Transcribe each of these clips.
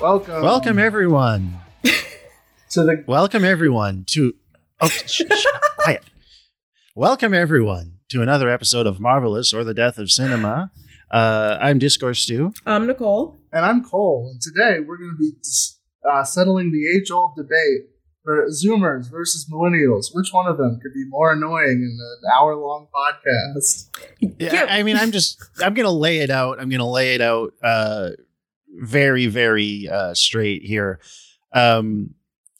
Welcome. Welcome everyone. to the Welcome everyone to Oh, sh- sh- quiet. Welcome everyone to another episode of Marvelous or the Death of Cinema. Uh, I'm Discourse Stu. I'm Nicole. and I'm Cole, and today we're going to be uh, settling the age-old debate for Zoomers versus Millennials. Which one of them could be more annoying in an hour-long podcast? Yeah, I mean, I'm just I'm gonna lay it out. I'm gonna lay it out uh, very, very uh, straight here. Um,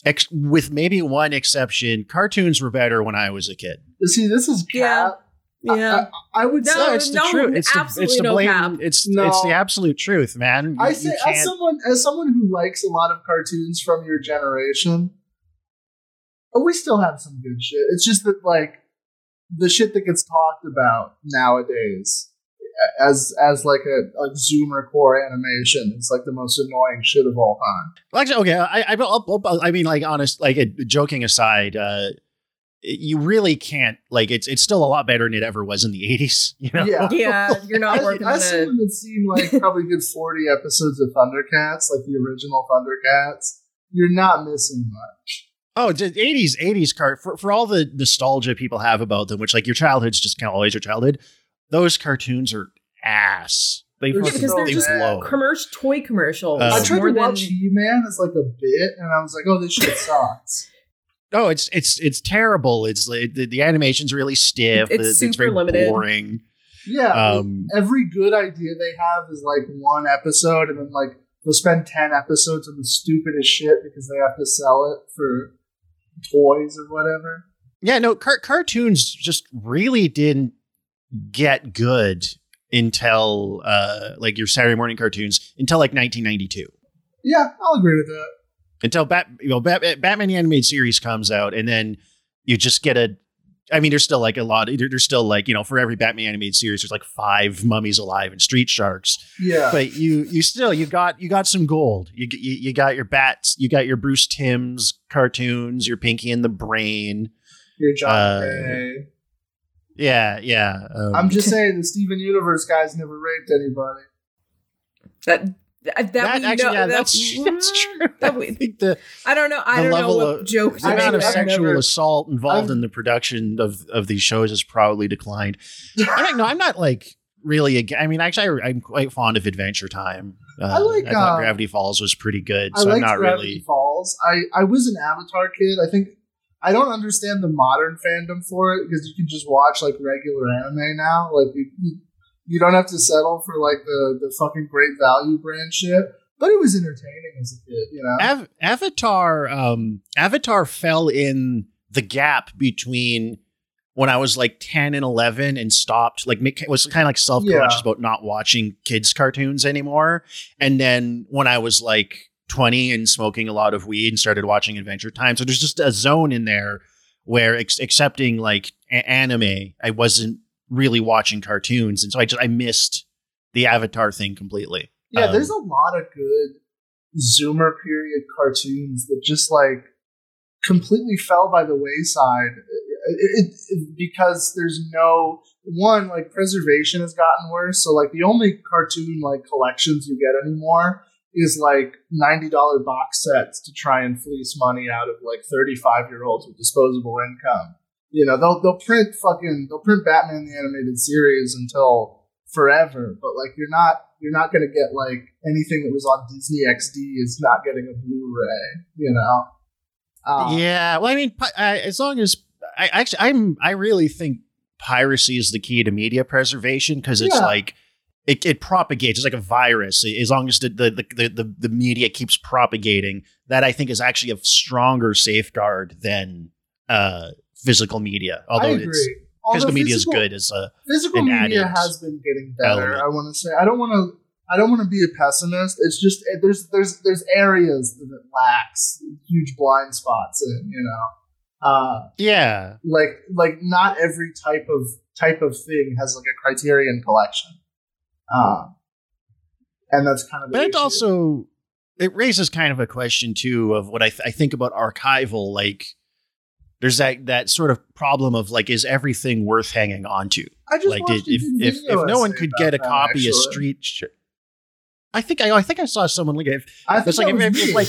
ex- with maybe one exception, cartoons were better when I was a kid. See, this is Yeah. cap. Yeah. I, I would No, say. It's the no, truth. It's the, absolutely it's the no blatant. It's No. it's the absolute truth, man. I You- say, as someone as someone who likes a lot of cartoons from your generation, oh, we still have some good shit. It's just that like the shit that gets talked about nowadays as as like a, a Zoomer core animation it's like the most annoying shit of all time. Well, actually, okay. I, I, I'll- I'll- I mean, like, honest, like, joking aside, uh, you really can't. Like, it's it's still a lot better than it ever was in the '80s. You know? Yeah. yeah, you're not As, working as on someone it. that's seen like probably good forty episodes of Thundercats, like the original Thundercats, you're not missing much. Oh, the '80s, '80s cart for for all the nostalgia people have about them, which like your childhood's just kind of always your childhood. Those cartoons are ass. They They're Yeah, because they're just blow. commercial toy commercials. Um, I tried more to than watch He Man as like a bit, and I was like, "Oh, this shit sucks." Oh, it's it's it's terrible. It's like the, the animation's really stiff. It's It's, super very limited. boring. Yeah, Um, every good idea they have is like one episode, and then like they'll spend ten episodes on the stupidest shit because they have to sell it for toys or whatever. Yeah, no, car- cartoons just really didn't get good until uh like your Saturday morning cartoons until like 1992. Yeah, I'll agree with that. Until Bat, you know, Bat- Batman the animated series comes out, and then you just get a. I mean, there's still like a lot. there- There's still like you know, for every Batman animated series, there's like five mummies alive and Street Sharks. Yeah, But you, you still, you got, you got some gold. You, you, you got your bats. You got your Bruce Timm's cartoons. Your Pinky and the Brain. you're John uh, Gray. Yeah, yeah. um, I'm just saying the Steven Universe guys never raped anybody. that. That, that, that actually, know, yeah, that- that's, that's true. that I we- think the, I don't know. I don't know level what of jokes. the I amount of I've sexual never- assault involved I've- in the production of of these shows has probably declined. I mean, no, I'm not like really. I mean, actually, I, I'm quite fond of Adventure Time. Uh, I like, I thought uh, Gravity Falls was pretty good, I so I'm not Gravity really. Falls. I I was an Avatar kid. I think I don't understand the modern fandom for it because you can just watch like regular anime now. Like you, you, you don't have to settle for like the the fucking great value brand shit. But it was entertaining as a kid, you know. Av- Avatar, um, Avatar fell in the gap between when I was like 10 and 11 and stopped, like, was kind of like self conscious Yeah. about not watching kids' cartoons anymore. And then when I was like 20 and smoking a lot of weed and started watching Adventure Time. So there's just a zone in there where, ex- excepting like a- anime, I wasn't really watching cartoons. And so I just, I missed the Avatar thing completely. Yeah, Um, there's a lot of good Zoomer period cartoons that just like completely fell by the wayside it, it, it- because there's no one like preservation has gotten worse. So like the only cartoon like collections you get anymore is like ninety dollar box sets to try and fleece money out of like thirty five year olds with disposable income. You know they'll they'll print fucking they'll print Batman the animated series until forever, but like you're not you're not gonna get like anything that was on Disney XD is not getting a Blu-ray. You know. Uh, yeah, well, I mean, as long as I actually, I'm, I really think piracy is the key to media preservation because it's Yeah. like it, it propagates. It's like a virus. As long as the the, the the the media keeps propagating, that I think is actually a stronger safeguard than uh, physical media. Although I it's physical media is good as a physical media has been getting better. element. I want to say I don't want to I don't want to be a pessimist. It's just eh, there's there's there's areas that it lacks huge blind spots in. You know, uh, yeah. like like not every type of type of thing has like a Criterion collection, uh, and that's kind of the But it issue. also it raises kind of a question too of what I, th- I think about archival. Like there's that that sort of problem of like, is everything worth hanging on to? I just Like, did, if if, if no one could get a copy of. Street, Sh- I think I I think I saw someone like if I it's like if, if, me. like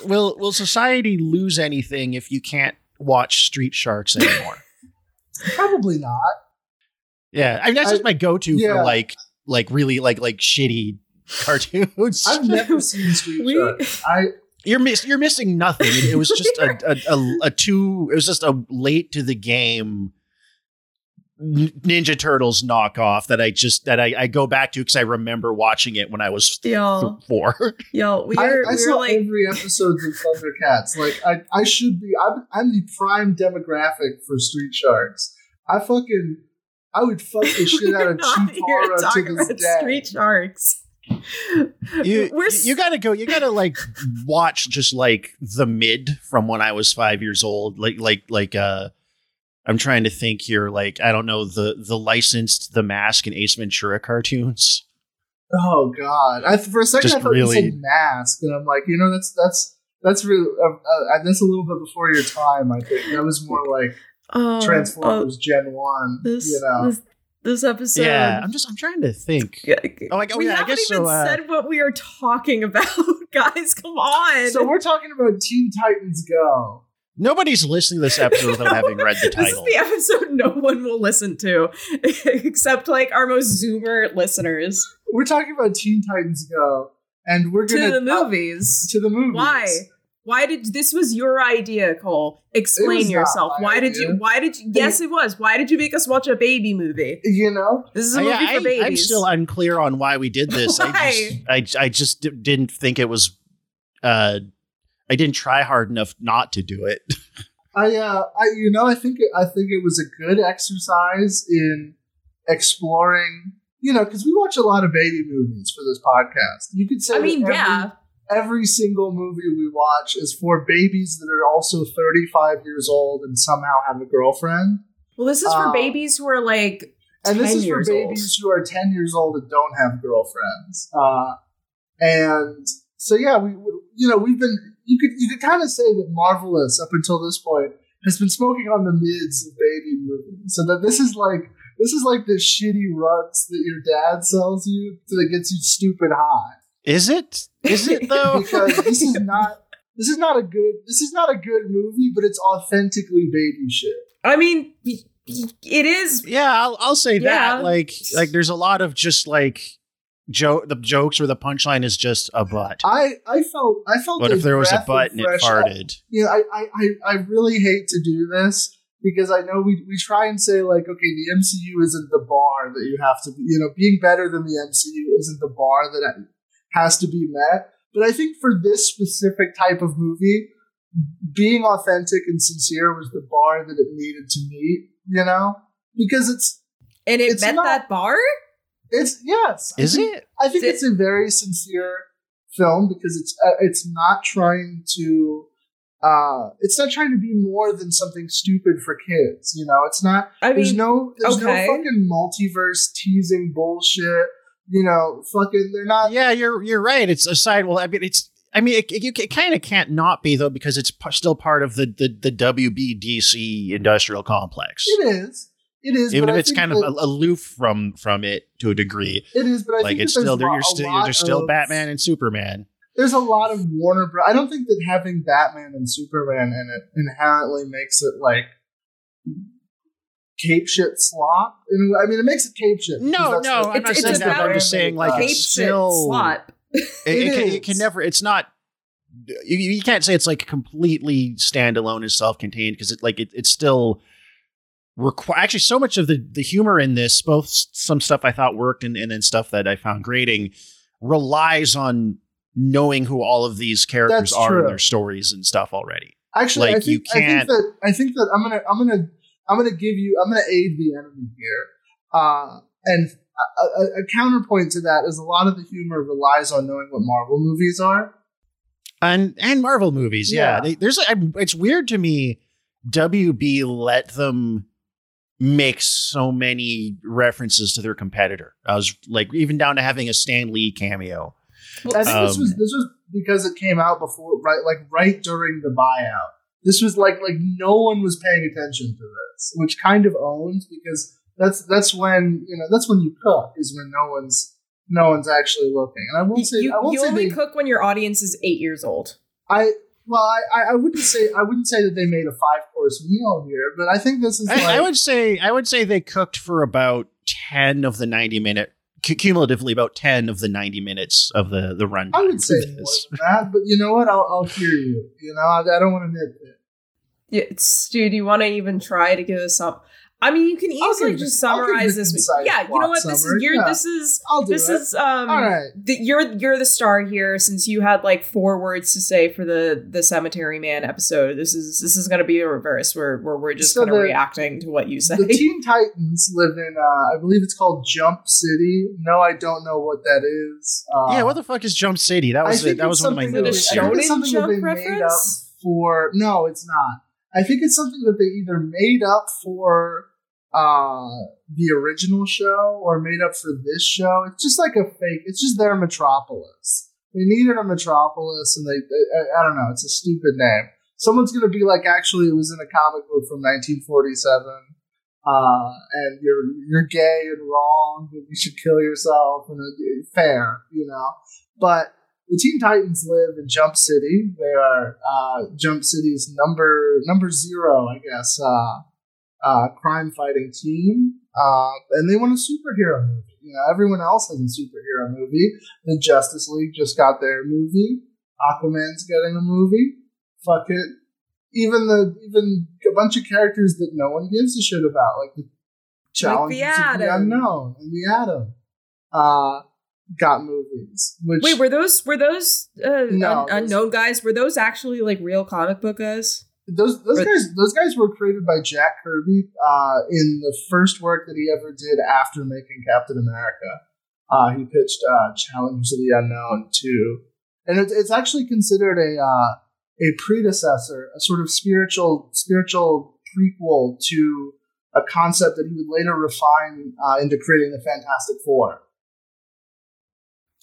will will society lose anything if you can't watch Street Sharks anymore? probably not. Yeah, I mean that's just my go-to yeah. for like like really like like shitty cartoons. I've never seen Street We- Sharks. I You're miss you're missing nothing. It, it was just a, a, a, a two. It was just a late to the game Ninja Turtles knockoff that I just that I, I go back to because I remember watching it when I was th- Yo, four. yo, we I, are, I we saw are like, every episode of Thundercats. Like I, I should be. I'm, I'm the prime demographic for Street Sharks. I fucking, I would fuck the shit out of not here Chitara to this day. Street Sharks. You We're s- you gotta go. You gotta like watch just like the mid from when I was five years old. Like like like uh. I'm trying to think here. Like I don't know the the licensed The Mask and Ace Ventura cartoons. Oh God! I, for a second, Just I thought you really- said mask, and I'm like, you know, that's that's that's really uh, uh, that's a little bit before your time. I think that was more like Oh, Transformers Gen One. oh, this, you know, this this episode. yeah, I'm just I'm trying to think. Yeah, Oh, like, oh we yeah, haven't guess even so. Uh, said what we are talking about, guys. Come on. so we're talking about Teen Titans Go. nobody's listening to this episode without having read the title. This is the episode no one will listen to, except like our most Zoomer listeners. We're talking about Teen Titans Go, and we're To gonna the uh, movies. to the movies. Why? Why did this was your idea, Cole? Explain yourself. my Why did you? Why did you? Yes, it was. Why did you make us watch a baby movie? You know, This is a movie yeah, for babies. I, am still unclear on why we did this. I just, I, I just di- didn't think it was. Uh, I didn't try hard enough not to do it. I uh, I you know, I think I think it was a good exercise in exploring. You know, because we watch a lot of baby movies for this podcast. You could say, I mean, every, yeah. Every single movie we watch is for babies that are also 35 years old and somehow have a girlfriend. Well, this is for Uh, babies who are like And this is for years old. babies who are 10 years old and don't have girlfriends. Uh, and so, yeah, we, we- you know, we've been, you could, you could kind of say that Marvelous up until this point has been smoking on the mids of baby movies. So that this is like, this is like the shitty rugs that your dad sells you that gets you stupid high. Is it? Is it though? Because this is not, this is not a good, this is not a good movie, but it's authentically baby shit. I mean, y- y- it is. yeah, I'll, I'll say Yeah. that. Like, like there's a lot of just like joke, the jokes where the punchline is just a butt. I, I felt, I felt. But if there was a butt and it fresh farted, you know, I, I, I, I really hate to do this because I know we, we try and say like, okay, the MCU isn't the bar that you have to be, you know, being better than the MCU isn't the bar that has to be met. But I think for this specific type of movie, being authentic and sincere was the bar that it needed to meet, you know? Because it's, And it It's met not- that bar? it's, yes. I is think- it? I think Did- it's a very sincere film because it's uh, it's not trying to uh it's not trying to be more than something stupid for kids. You know, it's not. I there's mean, no there's okay. no fucking multiverse teasing bullshit. You know, fucking they're not. Yeah, you're you're right. It's a side. Well, I mean, it's. I mean, it, it, it kind of can't not be though because it's p- still part of the the, the WBDC industrial complex. It is. It is. Even if it's kind of aloof from from it to a degree, It is, but I like think it's still there. You're still you're still of- Batman and Superman. There's a lot of Warner Bros. I don't think that having Batman and Superman in it inherently makes it like cape shit slop. And, I mean, it makes it cape shit. No, no, I'm It's- not saying that. I'm about just saying like Cape it's shit still slot. It, it, It can, it can never. It's not. You, you can't say it's like completely standalone and self-contained because it like it, it's still require actually so much of the the humor in this both some stuff i thought worked and, and then stuff that i found grating relies on knowing who all of these characters That's are true. and their stories and stuff already Actually, I think, you I think that I think that I'm gonna I'm gonna I'm gonna give you I'm gonna aid the enemy here. Uh, and a, a, a counterpoint to that is a lot of the humor relies on knowing what Marvel movies are. and and marvel movies yeah, Yeah. They, there's I, it's weird to me wb let them make so many references to their competitor i was like even down to having a stan lee cameo I think this Um, was this was because it came out before right like right during the buyout. This was like like no one was paying attention to this, which kind of owns because that's that's when you know that's when you cook is when no one's no one's actually looking. And I won't say you I won't you say only they, cook when your audience is eight years old. I well I, I I wouldn't say I wouldn't say that they made a five course meal here, but I think this is like I, I would say I would say they cooked for about ten of the ninety minute cu- cumulatively about ten of the ninety minutes of the the run. I would say more than that, but you know what? I'll, I'll hear you. You know, I, I don't want to nitpick. Yeah, it's, dude, do you want to even try to give us some? I mean, you can easily give just the- summarize the this. Yeah, you know what? This is summary, you're. yeah. This is I'll do this it. is um. All right. the, you're you're the star here since you had like four words to say for the the cemetery man episode. This is this is gonna be a reverse where where we're just So kind of reacting to what you say. The Teen Titans live in, uh, I believe it's called Jump City. No, I don't know what that is. Uh, yeah, what the fuck is Jump City? That was think that was one of my something that notes. they- I think it's something that Jump they made up for. No, it's not. I think it's something that they either made up for uh, the original show or made up for this show. It's just like a fake. It's just their Metropolis. They needed a Metropolis, and they, they I, I don't know. It's a stupid name. Someone's gonna be like, actually, it was in a comic book from 1947. Uh, and you're you're gay and wrong, and you should kill yourself, and uh, fair, you know. But the Teen Titans live in Jump City. They are uh, Jump City's number number zero, I guess, uh, uh, crime fighting team, uh, and they want a superhero movie. You know, everyone else has a superhero movie. The Justice League just got their movie. Aquaman's getting a movie. Fuck it. Even the even a bunch of characters that no one gives a shit about, like the Challengers of the Atom. unknown and the Atom, uh, got movies. Which Wait, were those were those uh, No, un- unknown guys? Were those actually like real comic book guys? Those those guys those guys were created by Jack Kirby uh, in the first work that he ever did after making Captain America. Uh, he pitched uh, Challengers of the Unknown too, and it's it's actually considered a uh, a predecessor, a sort of spiritual spiritual prequel to a concept that he would later refine uh, into creating the Fantastic Four.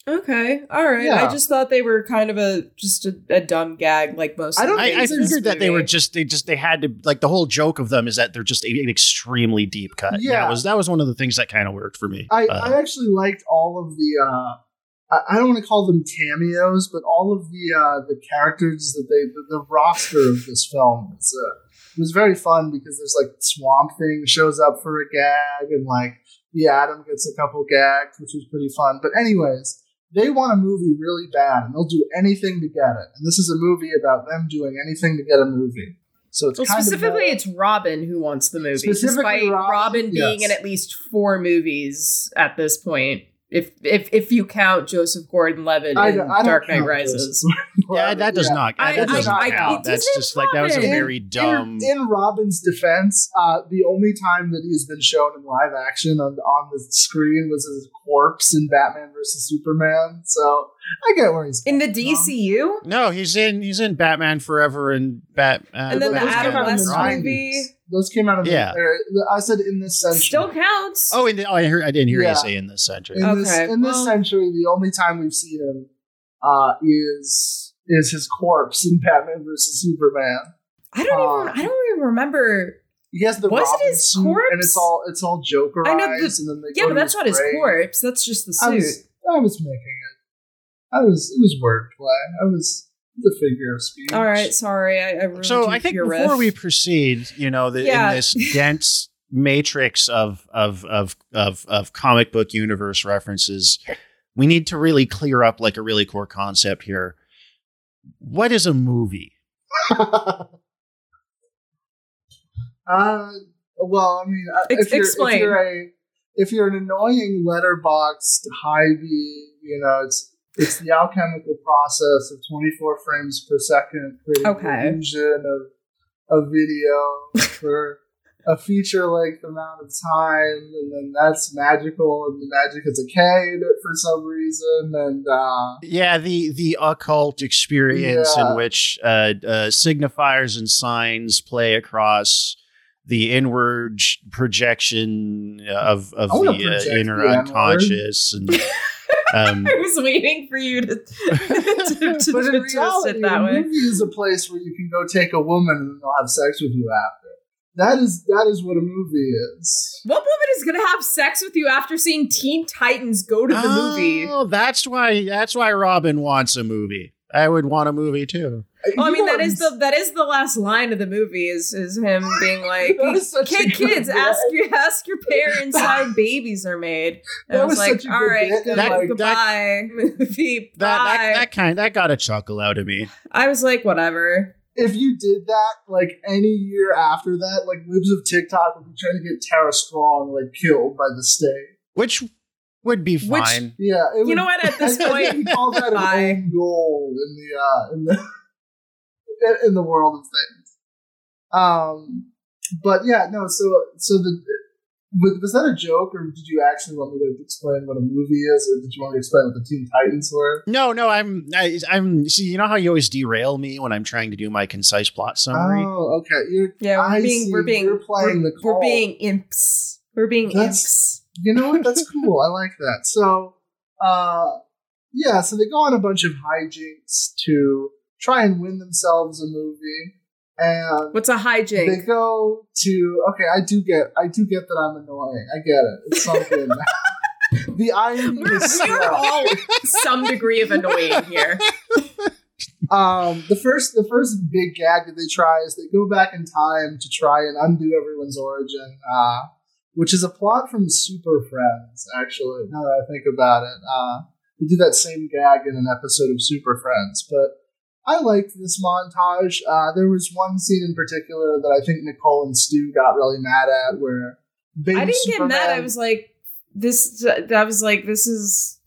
Okay, all right. Yeah. I just thought they were kind of a just a, a dumb gag, like most. I don't the I, I things in figured that they were just they just they had to like the whole joke of them is that they're just an extremely deep cut. Yeah. that was that was one of the things that kind of worked for me. I, Uh, I actually liked all of the. Uh, I, I don't want to call them cameos, but all of the uh, the characters that they the, the roster of this film was uh, it was very fun because there's like Swamp Thing shows up for a gag and like the Atom gets a couple gags, which was pretty fun. But anyways, they want a movie really bad and they'll do anything to get it. And this is a movie about them doing anything to get a movie. So it's Well, specifically, it's Robin who wants the movie, Specifically despite Robin, Robin, being yes. in at least four movies at this point. If if if you count Joseph Gordon-Levitt in I don't- I Dark Knight count Rises, yeah, that does Yeah. not I- that does not I- count. it's That's his just like that was a Robin. very dumb. In, in Robin's defense, uh, the only time that he's been shown in live action on on the screen was his corpse in Batman versus Superman. So I get where he's in the coming from. DCU, no, he's in he's in Batman Forever and Bat. Uh, and then the Those came Adam the West 90s. movie Those came out of Yeah. the, I said in this century. still counts. Oh, in the, oh, I, heard, I didn't hear Yeah. you say in this century. in this, Okay, in this century, the only time we've seen him uh, is is his corpse in Batman versus Superman. I don't uh, even I don't even remember. He has the Was it his suit, corpse? and it's all it's all Joker I know the- and then they Yeah, but that's not his grave. corpse. That's just the I suit. was, I was making it. I was. It was wordplay. I was the figure of speech. All right, sorry, I, I ruined so I think before riff. we proceed, you know, the, Yeah. in this dense matrix of, of of of of comic book universe references, we need to really clear up like a really core concept here. What is a movie? uh, well, I mean, uh, Ex- if, you're, explain. if you're a if you're an annoying Letterboxd Hy-Vee, you know, it's it's the alchemical process of 24 frames per second, creating Okay. illusion of a video for a feature length amount of time, and then that's magical, and the magic has a K in it for some reason, and uh, Yeah, the the occult experience Yeah. in which uh, uh, signifiers and signs play across the inward projection of of I the uh, project inner the unconscious and Um, I was waiting for you to, to, to, but in to reality, it that a way. movie is a place where you can go take a woman and they'll have sex with you after. That is that is what a movie is. What woman is gonna have sex with you after seeing Teen Titans go to the movie? Oh, that's why. That's why Robin wants a movie. I would want a movie too. Well, I mean that is the that is the last line of the movie is is him being like, That was such a "Kid, kids, bit. ask your ask your parents how babies are made." And That I was, was like, "All right, good right, bit, good, and, like, goodbye, movie, That, bye." that that kind that got a chuckle out of me. I was like, "Whatever." if you did that like any year after that, like libs of TikTok would be trying to get Tara Strong like killed by the state. which would be Which- fine. Yeah, it You would- know what? At this I, I think point, he calls that an bye. own goal in the uh, in the in the world of things. Um, but yeah, no. So so the was was that a joke, or did you actually want me to explain what a movie is, or did you want me to explain what the Teen Titans were? No, no, I'm I, I'm see. You know how you always derail me when I'm trying to do my concise plot summary. Oh, okay. You're, yeah, we're I being see. we're being You're playing we're, the we're being imps. We're being That's- imps. you know what? That's cool. I like that. So, uh, yeah. So they go on a bunch of hijinks to try and win themselves a movie, and What's a they go to. Okay, I do get. I do get that I'm annoying. I get it. It's something. the irony We're, is we're all some degree of annoying here. um, the first the first big gag that they try is they go back in time to try and undo everyone's origin, uh, which is a plot from Super Friends. Actually, now that I think about it, uh, they do that same gag in an episode of Super Friends. But I liked this montage. Uh, there was one scene in particular that I think Nicole and Stu got really mad at, where baby I didn't Superman, get mad. I was like, this. I was like, this is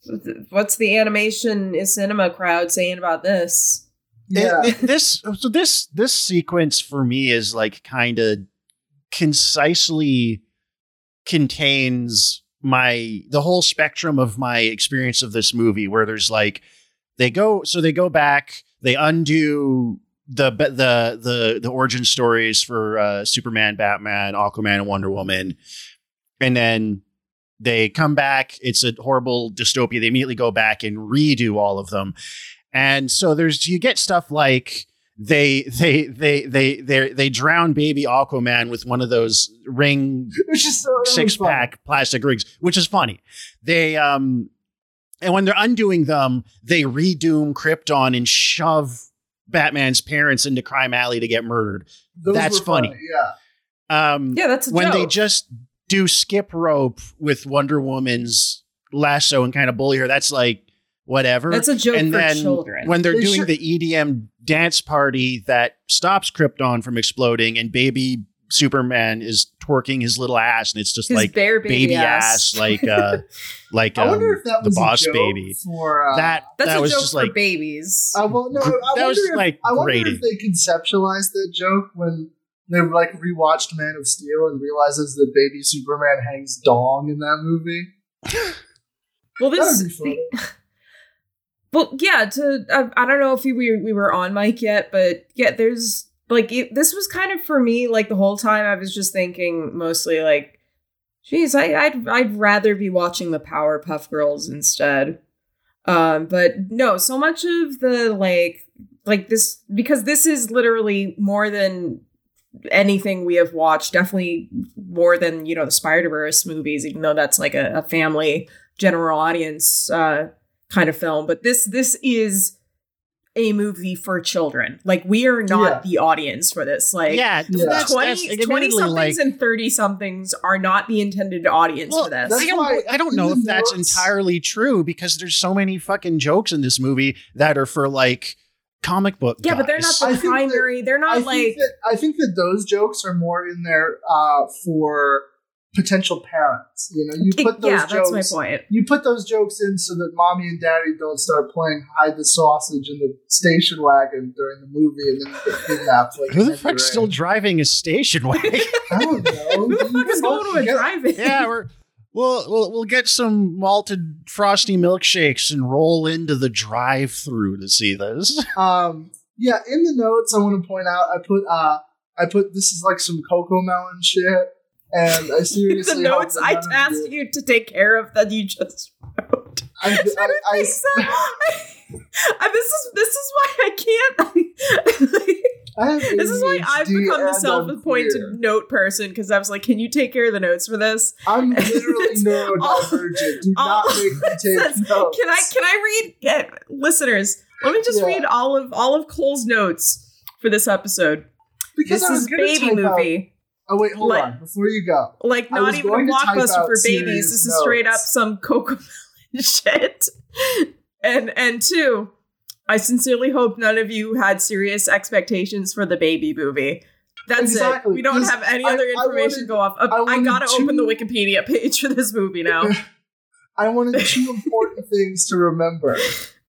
what's the animation is cinema crowd saying about this? yeah. It- it- this so this this sequence for me is like kind of concisely contains my the whole spectrum of my experience of this movie where there's like they go so they go back they undo the the the the origin stories for uh Superman, Batman, Aquaman and Wonder Woman. And then they come back. It's a horrible dystopia. They immediately go back and redo all of them. And so there's you get stuff like they they they they they they drown baby Aquaman with one of those ring so six pack plastic rings, which is funny. They um and when they're undoing them, they redoom Krypton and shove Batman's parents into Crime Alley to get murdered. Those That's were funny. Yeah. Um Yeah, that's a when joke. they just do skip rope with Wonder Woman's lasso and kind of bully her, that's like whatever. that's a joke and for then children. when they're They doing should- the EDM dance party that stops Krypton from exploding and baby Superman is twerking his little ass and it's just His like bare baby, baby ass, ass, like uh like I wonder um, if that the boss a joke baby. for uh, that That's that a was joke just for like babies. I well, no, I Gr- wonder that was, if, like, I wonder grating. if they conceptualized that joke when they like rewatched Man of Steel and realizes that baby Superman hangs dong in that movie. well, this would be. Well, yeah. To I, I don't know if we we were on mic yet, but yeah, there's like it, this was kind of for me like the whole time I was just thinking mostly like, geez, I, I'd I'd rather be watching the Powerpuff Girls instead. Um, but no, so much of the like like this because this is literally more than anything we have watched. Definitely more than you know the Spider Verse movies, even though that's like a, a family general audience. Uh, kind of film but this this is a movie for children like we are not Yeah. the audience for this like yeah, Yeah. 20, that's 20 somethings like, and 30 somethings are not the intended audience well, for this I don't, I don't know if that's notes- entirely true because there's so many fucking jokes in this movie that are for like comic book yeah but they're not the I think that- primary they're not I like think that I think that those jokes are more in there uh, for potential parents. You know, you put those yeah jokes. that's my point You put those jokes in so that mommy and daddy don't start playing hide the sausage in the station wagon during the movie and then get kidnapped. Like Who the fuck's still driving a station wagon? I don't know. who the fuck is going to a Get- drive-in yeah, we're we'll, we'll we'll get some malted frosty milkshakes and roll into the drive-through to see this. Um, yeah, in the notes, I want to point out I put uh, I put this is like some Cocomelon shit, and I seriously the notes i tasked you to take care of that you just wrote I, I I, I, so. This is this is why I can't. This is why I've become the self-appointed note person because I was like, "Can you take care of the notes for this?" I'm literally neurodivergent. Do not make me says, take notes. Can I can I read get, listeners? Let me just Yeah. read all of all of Cole's notes for this episode. Because this is baby type out- movie. Oh wait, hold Like- on. Before you go, Like not even a blockbuster for babies. This is straight up some Cocomelon shit. And and two, I sincerely hope none of you had serious expectations for the baby movie. That's Exactly, it. We don't have any other I information wanted- go off. I I, gotta open the Wikipedia page for this movie now. I wanted two important things to remember.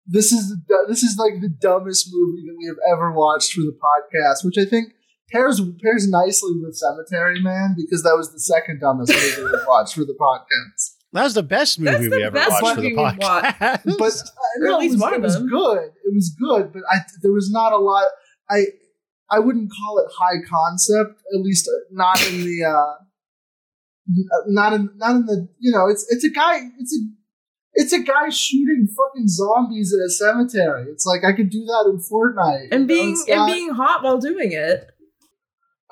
This is the, this is like the dumbest movie that we have ever watched for the podcast, which I think pairs pairs nicely with Cemetery Man because that was the second dumbest movie we've watched for the podcast. That was the best movie That's the we ever best watched for the movie we've podcast. But uh, Or at least it was, one it of was them. good. It was good, but I there was not a lot. I I wouldn't call it high concept. At least uh, not in the uh, not in not in the you know it's it's a guy it's a it's a guy shooting fucking zombies in a cemetery. It's like I could do that in Fortnite and you know? being and not- being hot while doing it.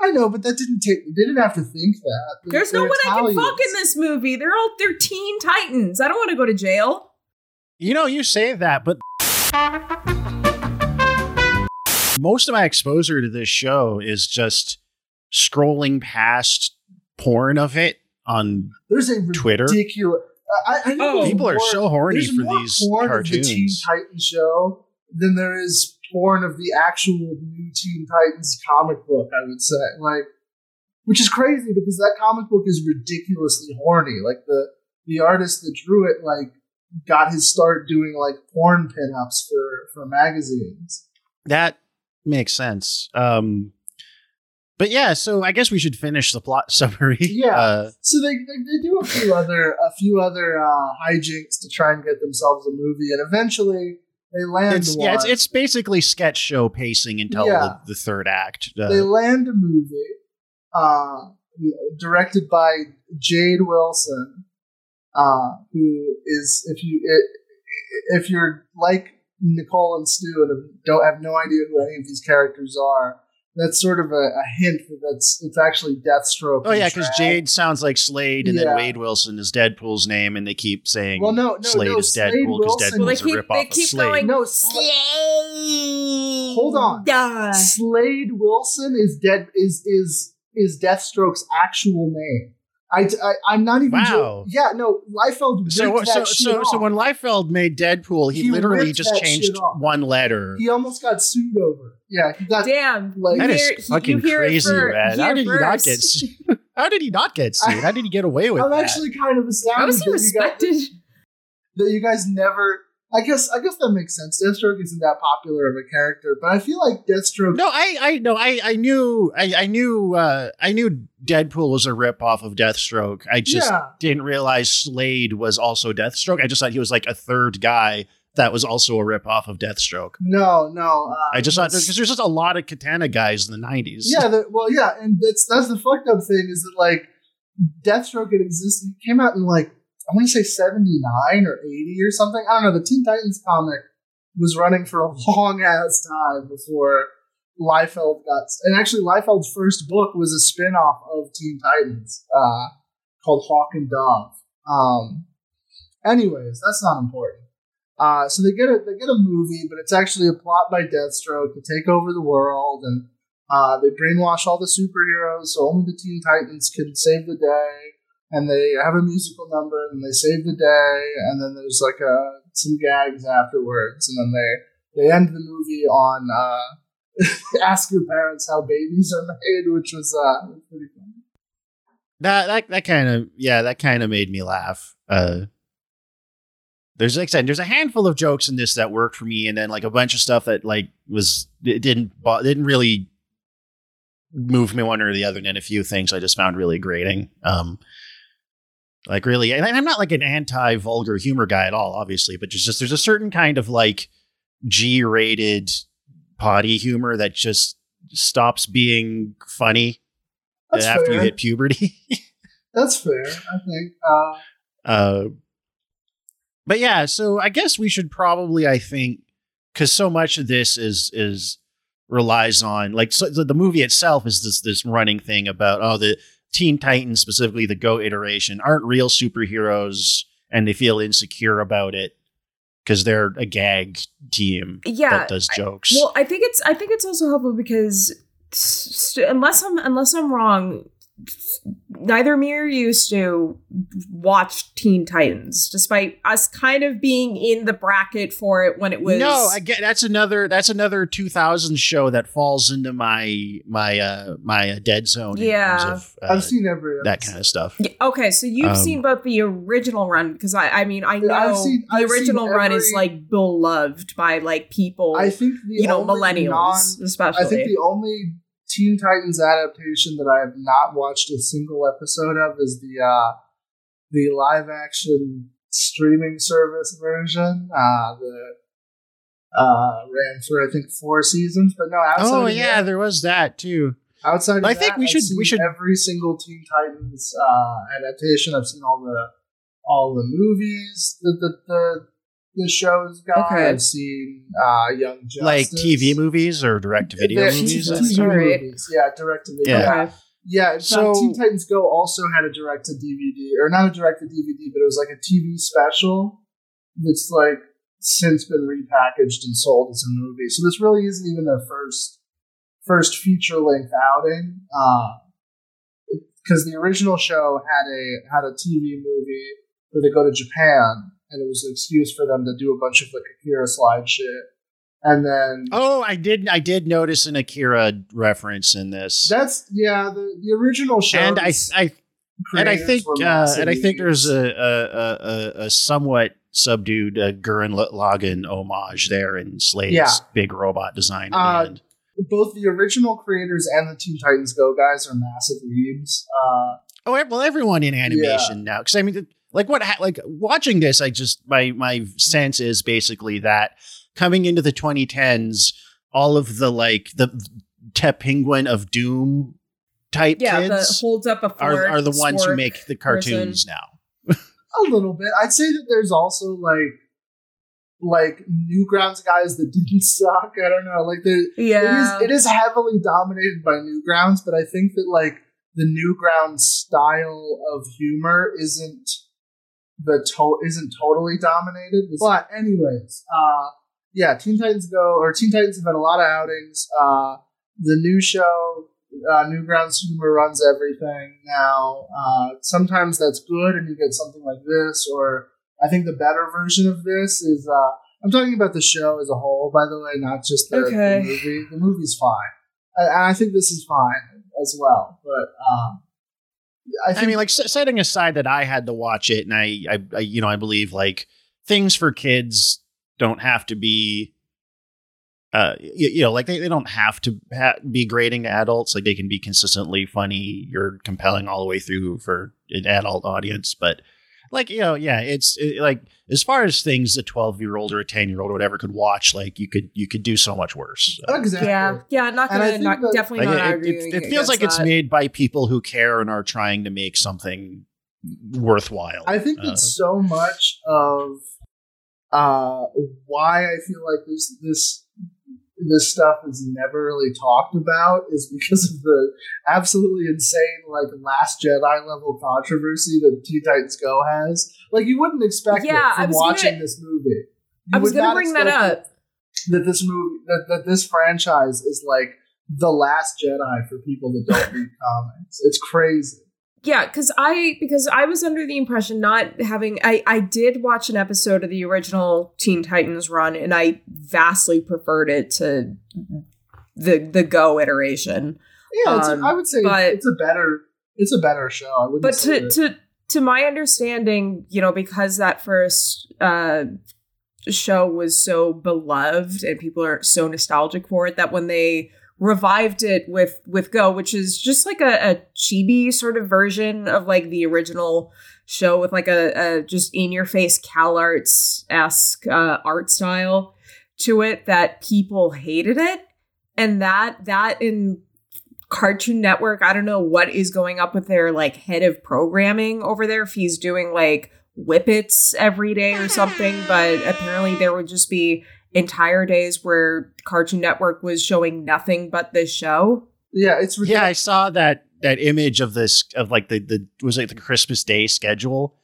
I know, but that didn't take. They didn't have to think that. They're- There's no they're one I can fuck in this movie. They're all they're teen titans. I don't want to go to jail. You know, you say that, but most of my exposure to this show is just scrolling past porn of it on There's a Twitter. ridiculous. I, I know Oh, there's people are so horny for more these porn of the Teen cartoons. Titans show than there is porn of the actual new Teen Titans comic book. I would say, like, which is crazy because that comic book is ridiculously horny. Like the the artist that drew it, like, got his start doing like porn pinups for for magazines. That makes sense. Um, but yeah, so I guess we should finish the plot summary. Yeah. Uh, So they, they, they do a few other a few other uh, hijinks to try and get themselves a movie, and eventually they land. it's one. yeah, it's, it's basically sketch show pacing until Yeah. the, the third act. Uh, they land a movie uh, directed by Jade Wilson, uh, who is if you if you're like Nicole and Stu and don't have no idea who any of these characters are, that's sort of a, a hint that that's it's actually Deathstroke. oh yeah, because. Jade sounds like Slade, and Yeah. then Wade Wilson is Deadpool's name, and they keep saying Well, no, no, Slade no, is Slade Deadpool because Wilson- Deadpool's Well, they a keep- rip they off of keep Slade. going- No, Sla- Hold on. Yeah. Slade Wilson is dead. Is is is Deathstroke's actual name? I, I am not even. Wow. jo- yeah, no. Liefeld So ripped so that shit so so when Liefeld made Deadpool, he, He literally just changed one letter. he almost got sued over. Yeah, he got. Damn. Like- you That is hear- you fucking hear it crazy, for- man. How here did he not get sued? How did he not get sued? How did he get away with it? I'm that? actually kind of astounded How is he that you guys- respected? that you guys never. I guess I guess that makes sense. Deathstroke isn't that popular of a character, but I feel like Deathstroke. No, I, I, no, I, I knew, I, I knew, uh, I knew Deadpool was a rip off of Deathstroke. I just yeah, didn't realize Slade was also Deathstroke. I just thought he was like a third guy that was also a rip off of Deathstroke. no, no. Uh, I just thought because there's just a lot of Katana guys in the '90s. Yeah, the, well, yeah, and that's that's the fucked up thing is that like Deathstroke had existed. It came out in like I want to say seventy nine or eighty or something. I don't know. The Teen Titans comic was running for a long ass time before Liefeld got. And actually, Liefeld's first book was a spin off of Teen Titans uh, called Hawk and Dove. Um, anyways, that's not important. Uh, so they get a they get a movie, but it's actually a plot by Deathstroke to take over the world and uh, they brainwash all the superheroes, so only the Teen Titans can save the day. And they have a musical number, and they save the day. And then there's like a, some gags afterwards, and then they they end the movie on uh, ask your parents how babies are made, which was uh, pretty funny. that that that kind of yeah, that kind of made me laugh. Uh, there's like I said, there's a handful of jokes in this that worked for me, and then like a bunch of stuff that like was it didn't didn't really move me one or the other. And then a few things I just found really grating. Um, like really, and I'm not like an anti-vulgar humor guy at all, obviously, but just, just there's a certain kind of like G-rated potty humor that just stops being funny That's after you hit puberty. That's fair, I think. Uh, uh, but yeah, so I guess we should probably, I think, because so much of this is is relies on like so the, the movie itself is this this running thing about oh the Teen Titans specifically the Go iteration aren't real superheroes and they feel insecure about it because they're a gag team Yeah, that does I- jokes. Well, I think it's I think it's also helpful because s- s- unless I'm unless I'm wrong, neither me or you, to watch Teen Titans, despite us kind of being in the bracket for it when it was. no, I get that's another that's another 2000 show that falls into my my uh my uh, dead zone. in Yeah. terms of, uh, I've seen every that kind of stuff. Yeah, Okay, so you've Um, seen both the original run because I, I mean, I know I've seen- the I've seen original run is like beloved by like people, I think the you know, only millennials non- especially. I think the only Teen Titans adaptation that I have not watched a single episode of is the uh, the live action streaming service version. Uh, the uh, ran for I think four seasons, but no. Outside Oh yeah, that, there was that too. outside. Of I think we I've should- we should- every single Teen Titans uh, adaptation. I've seen all the all the movies that the the, the shows got. Okay. I've seen uh, Young Justice. Like TV movies or direct to video movies. TV I movies. Yeah, direct to video. Yeah. Yeah. Okay. Yeah, So- fact, Teen Titans Go also had a direct to DVD, or not a direct to DVD, but it was like a TV special that's like since been repackaged and sold as a movie. So this really isn't even their first first feature length outing, because the original show had a had a TV movie where they go to Japan, and it was an excuse for them to do a bunch of like Akira slide shit, and then Oh, I did. I did notice an Akira reference in this, that's yeah the the original show, and I, I and I think, uh, and I think there's a a a, a, somewhat subdued uh, Gurren Lagann homage there in Slade's Yeah. big robot design. Uh, the both the original creators and the Teen Titans Go guys are massive weebs. Uh, Oh, well, everyone in animation now, because I mean, like what, like watching this, I just my my sense is basically that coming into the 2010s, all of the like the Te Penguin of Doom type yeah, the kids holds up a fork, are are the ones who make the cartoons now. a little bit. I'd say that there's also like like Newgrounds guys that didn't suck. I don't know. Like the Yeah, it is it is heavily dominated by Newgrounds, but I think that like the Newgrounds style of humor isn't the to- isn't totally dominated. But anyways, uh yeah, Teen Titans Go or Teen Titans have had a lot of outings. Uh the new show uh, Newgrounds humor runs everything now. Uh, sometimes that's good, and you get something like this. Or I think the better version of this is uh, I'm talking about the show as a whole, by the way, not just the, the movie. The movie's fine, and and I think this is fine as well. But um, I think I mean, like s- setting aside that I had to watch it, and I, I, I, you know, I believe like things for kids don't have to be, uh, you, you know, like they, they don't have to ha- be grading to adults. Like they can be consistently funny, you're compelling all the way through for an adult audience. But like you know, yeah, it's it, like as far as things a twelve year old or a ten year old or whatever could watch, like you could you could do so much worse. So, exactly. yeah, yeah. Not And I gonna, not, that- definitely like, not it, arguing. it, it feels like against it's that. made by people who care and are trying to make something worthwhile. I think that Uh, so much of uh, why I feel like this this this stuff is never really talked about is because of the absolutely insane like Last Jedi level controversy that Teen Titans Go has. Like you wouldn't expect Yeah, it from watching gonna- this movie. You I was gonna bring that up. That this movie that, that this franchise is like the Last Jedi for people that don't read comics. It's crazy. Yeah, because I because I was under the impression not having I I did watch an episode of the original Teen Titans run and I vastly preferred it to the the Go iteration. Yeah, it's, Um, I would say but- it's a better it's a better show. I wouldn't But to that- to to my understanding, you know, because that first uh show was so beloved and people are so nostalgic for it that when they revived it with with Go, which is just like a, a chibi sort of version of like the original show with like a, a just in your face Cal Arts esque uh, art style to it, that people hated it, and that that in Cartoon Network, I don't know what is going up with their like head of programming over there. If he's doing like whippets every day or something, but apparently there would just be entire days where Cartoon Network was showing nothing but this show. Yeah, it's ridiculous. Yeah, I saw that that image of this of like the the was like the Christmas Day schedule.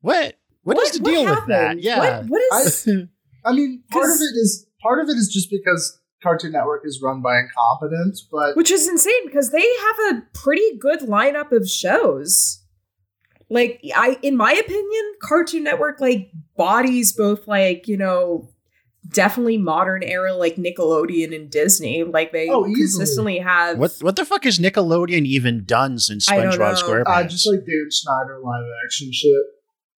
What what is the what deal with that? Yeah. What, what is I mean, part of it is part of it is just because Cartoon Network is run by incompetence, but which is insane because they have a pretty good lineup of shows. Like I in my opinion, Cartoon Network like bodies both like, you know, definitely modern era like Nickelodeon and Disney. Like they Oh, consistently have what what the fuck has Nickelodeon even done since SpongeBob. SquarePants? uh, just like Dan Schneider live action shit.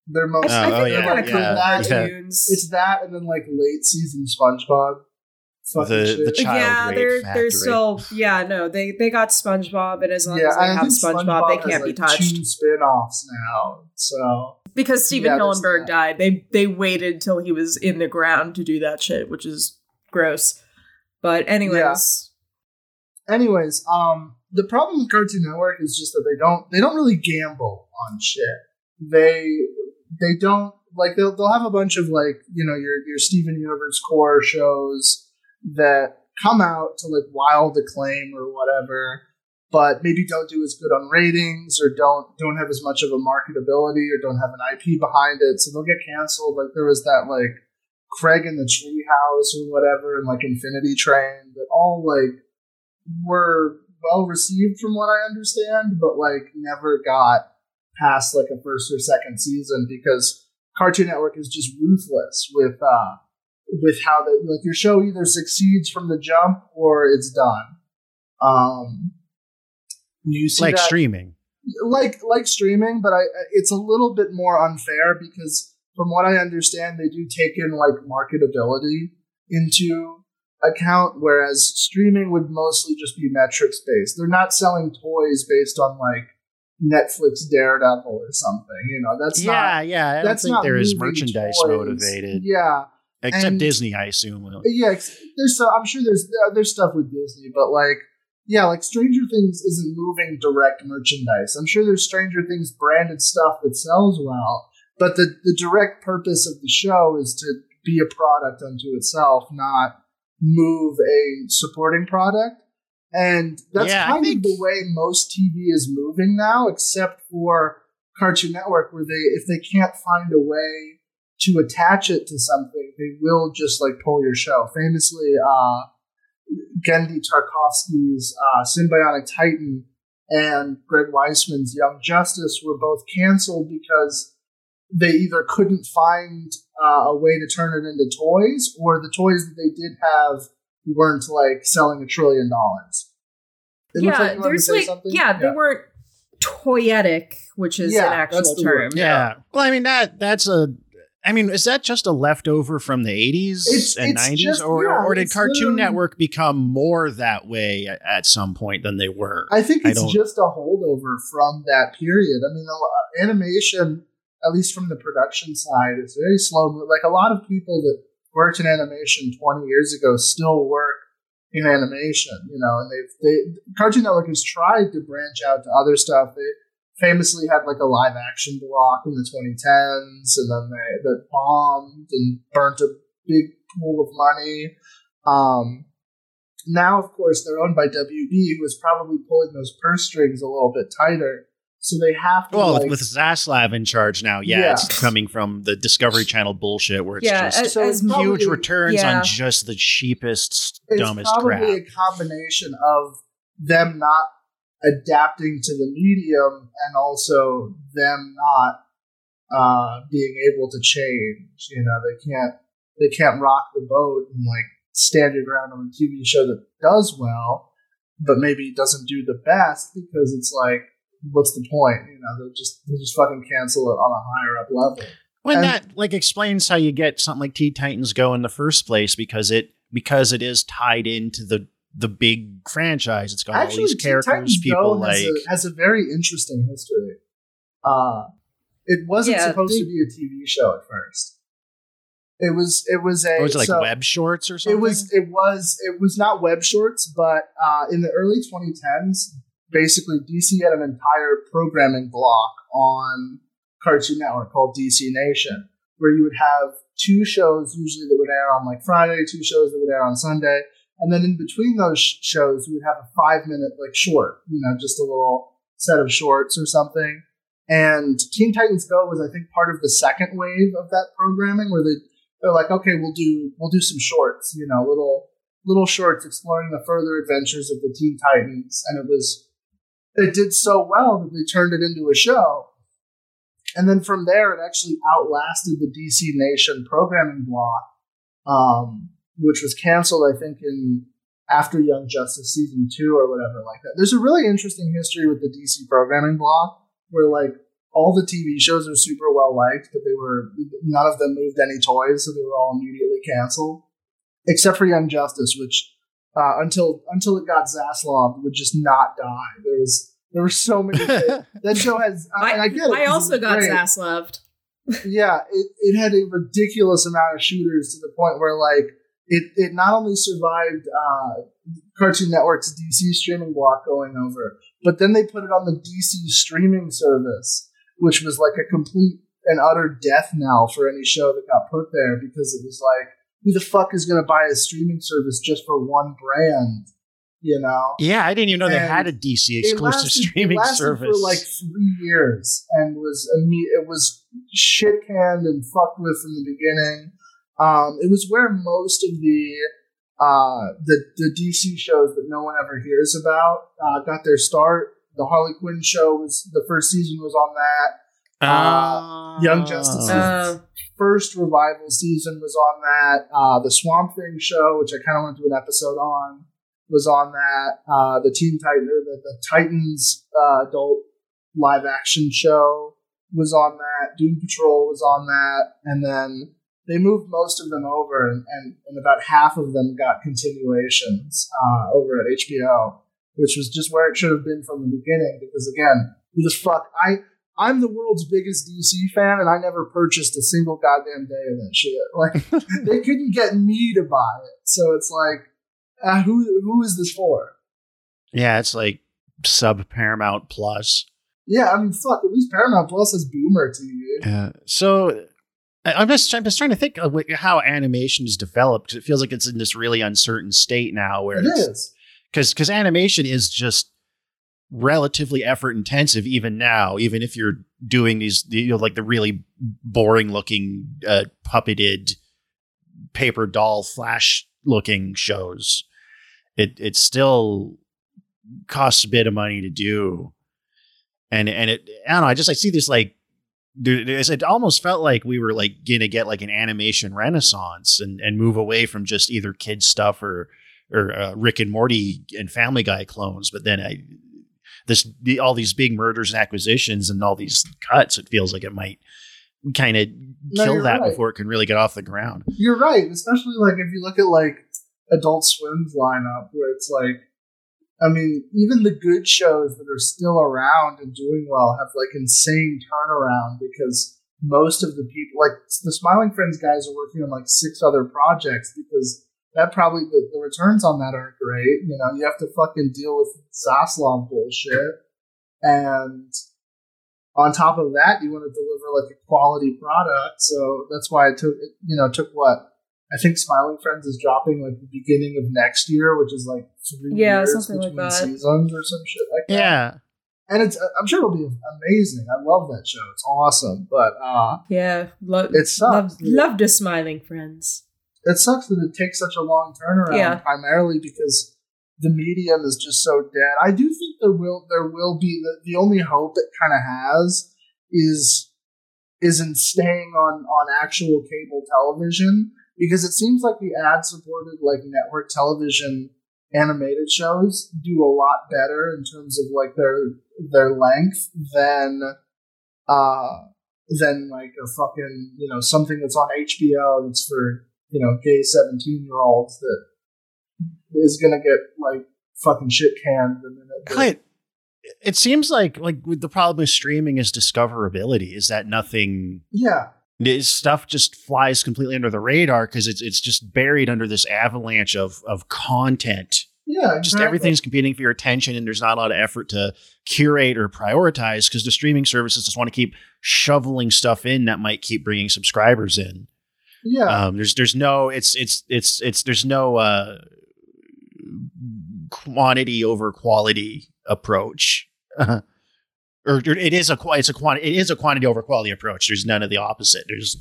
They're most. I, I Oh, think oh, they're yeah, kind of cool yeah, yeah. cartoons. It's that, and then like late season SpongeBob. Fucking The- shit. the child yeah, rape they're factory. they're still yeah no they they got SpongeBob and as long yeah, as they I have think SpongeBob, they can't be like, touched Two spin-offs now, so because Stephen Yeah, Hillenburg died. They they waited till he was in the ground to do that shit, which is gross. But anyways, anyways, um, the problem with Cartoon Network is just that they don't they don't really gamble on shit. They they don't like they'll they'll have a bunch of like you know your your Steven Universe core shows that come out to like wild acclaim or whatever, but maybe don't do as good on ratings or don't don't have as much of a marketability or don't have an IP behind it, so they'll get canceled. Like there was that like Craig in the Treehouse or whatever, and like Infinity Train that all like were well received from what I understand, but like never got past like a first or second season because Cartoon Network is just ruthless with uh with how the like your show either succeeds from the jump or it's done. Um you see like that, streaming. like like streaming, but I it's a little bit more unfair because from what I understand, they do take in like marketability into account, whereas streaming would mostly just be metrics based. They're not selling toys based on like Netflix Daredevil or something. You know, that's yeah, not yeah. I don't that's think not there is merchandise toys. motivated, Yeah, except and- Disney, I assume. yeah. There's so I'm sure there's uh, there's stuff with Disney, but like yeah, like Stranger Things isn't moving direct merchandise. I'm sure there's Stranger Things branded stuff that sells well, but the the direct purpose of the show is to be a product unto itself, not move a supporting product. And that's Yeah, kind think- of the way most TV is moving now, except for Cartoon Network, where they if they can't find a way to attach it to something, they will just like pull your show. Famously, uh, Genndy Tartakovsky's uh, Sym-Bionic Titan and Greg Weisman's Young Justice were both canceled because they either couldn't find uh, a way to turn it into toys, or the toys that they did have weren't like selling a trillion dollars. It yeah, like you wanted to there's like something? yeah, they weren't toyetic, which is Yeah, an actual term. word. Yeah. Well, I mean that that's a. I mean, is that just a leftover from the eighties It's- and it's nineties, just- or yeah, or did Cartoon Network become more that way at, some point than they were? I think it's don't- just a holdover from that period. I mean, uh, animation, at least from the production side, is very slow. Like a lot of people that worked in animation 20 years ago still work in animation, you know, and they've they Cartoon Network has tried to branch out to other stuff. They famously had like a live action block in the 2010s, and then they that bombed and burnt a big pool of money. Um, now, of course, they're owned by WB, who is probably pulling those purse strings a little bit tighter. So they have to. well, like, with, with Zaslav in charge now, yeah, Yeah. it's coming from the Discovery Channel bullshit where it's Yeah, just as, So as it's mo- huge probably- returns yeah. on just the cheapest, it's dumbest probably crap. a combination of them not adapting to the medium and also them not uh, being able to change. You know, they can't they can't rock the boat and like stand your ground on a TV show that does well, but maybe doesn't do the best because it's like, what's the point? You know, they just they just fucking cancel it on a higher up level. When And- that like explains how you get something like Teen Titans Go in the first place because it because it is tied into the the big franchise. It's got all these characters, Titans people Go like has a, has a very interesting history. Uh, it wasn't Yeah, supposed they- to be a TV show at first. It was it was a or was it like so web shorts or something? it was it was it was not web shorts, but uh, in the early 2010s, basically DC had an entire programming block on Cartoon Network called DC Nation, where you would have two shows usually that would air on like Friday, two shows that would air on Sunday, and then in between those shows, we would have a five minute like short, you know, just a little set of shorts or something. And Teen Titans Go was, I think, part of the second wave of that programming, where they they're like, okay, we'll do we'll do some shorts, you know, little little shorts exploring the further adventures of the Teen Titans, and it was it did so well that they turned it into a show. And then from there, it actually outlasted the DC Nation programming block, um, which was canceled, I think, in after Young Justice season two or whatever like that. There's a really interesting history with the DC programming block where like all the TV shows are super well liked, but they were none of them moved any toys, so they were all immediately canceled, except for Young Justice, which uh, until until it got Zaslav would just not die. There was there were so many. that show has. I, and I get it. I 'cause also got great. Zaslaved. Yeah, it, it had a ridiculous amount of shooters to the point where like it it not only survived uh, Cartoon Network's DC streaming block going over, but then they put it on the DC streaming service, which was like a complete and utter death knell for any show that got put there because it was like, who the fuck is going to buy a streaming service just for one brand? You know? Yeah, I didn't even know they had a DC exclusive lasted- streaming service. for like three years and was it was shit canned and fucked with from the beginning. Um, it was where most of the uh, the the DC shows that no one ever hears about uh, got their start. The Harley Quinn show was the first season was on that. uh, Young Justice's Uh, First revival season was on that. Uh, the Swamp Thing show, which I kind of went to an episode on, was on that. Uh, the Teen Titan, or the, the Titans uh, adult live action show was on that. Doom Patrol was on that, and then they moved most of them over, and, and, and about half of them got continuations uh, over at HBO, which was just where it should have been from the beginning. Because again, who the fuck I. I'm the world's biggest DC fan, and I never purchased a single goddamn day of that shit. Like they couldn't get me to buy it, so it's like, uh, who who is this for? yeah, it's like sub Paramount Plus. Yeah, I mean, fuck. At least Paramount Plus has Boomer TV. Uh, so I'm just I'm just trying to think of how animation is developed. Because it feels like it's in this really uncertain state now where It it's is. because because animation is just relatively effort intensive even now even if you're doing these you know like the really boring looking uh, puppeted paper doll flash looking shows. It it still costs a bit of money to do. And and it i don't know i just i see this like there's- it almost felt like we were like gonna get like an animation renaissance and and move away from just either kids stuff or or uh, Rick and Morty and Family Guy clones, but then I this the, all these big murders and acquisitions and all these cuts. It feels like it might kind of No, kill that right. before it can really get off the ground. You're right, especially like if you look at like Adult Swim's lineup, where it's like, I mean, even the good shows that are still around and doing well have like insane turnaround because most of the people, like the Smiling Friends guys, are working on like six other projects because that probably the, the returns on that aren't great. You know, you have to fucking deal with Zaslav bullshit, and on top of that, you want to deliver like a quality product. So that's why it took, you know, took what I think Smiling Friends is dropping like the beginning of next year, which is like three Yeah, years something like between that. seasons or some shit like that. Yeah, and it's I'm sure it'll be amazing. I love that show; it's awesome. But uh, yeah, lo- it sucks. loved, loved a smiling friends. it sucks that it takes such a long turnaround. Yeah. primarily because the medium is just so dead. I do think there will there will be the, the only hope it kind of has is is in staying on on actual cable television because it seems like the ad supported like network television animated shows do a lot better in terms of like their their length than uh than like a fucking you know something that's on HBO that's for you know gay seventeen year olds that is gonna get like fucking shit canned the minute. Clint, it seems like like the problem with streaming is discoverability. Is that nothing? Yeah, This stuff just flies completely under the radar because it's it's just buried under this avalanche of of content. Yeah, just everything's competing for your attention and there's not a lot of effort to curate or prioritize because the streaming services just want to keep shoveling stuff in that might keep bringing subscribers in. Yeah, um there's there's no it's it's it's it's there's no uh quantity over quality approach or, it is a it's a quantity it is a quantity over quality approach there's none of the opposite there's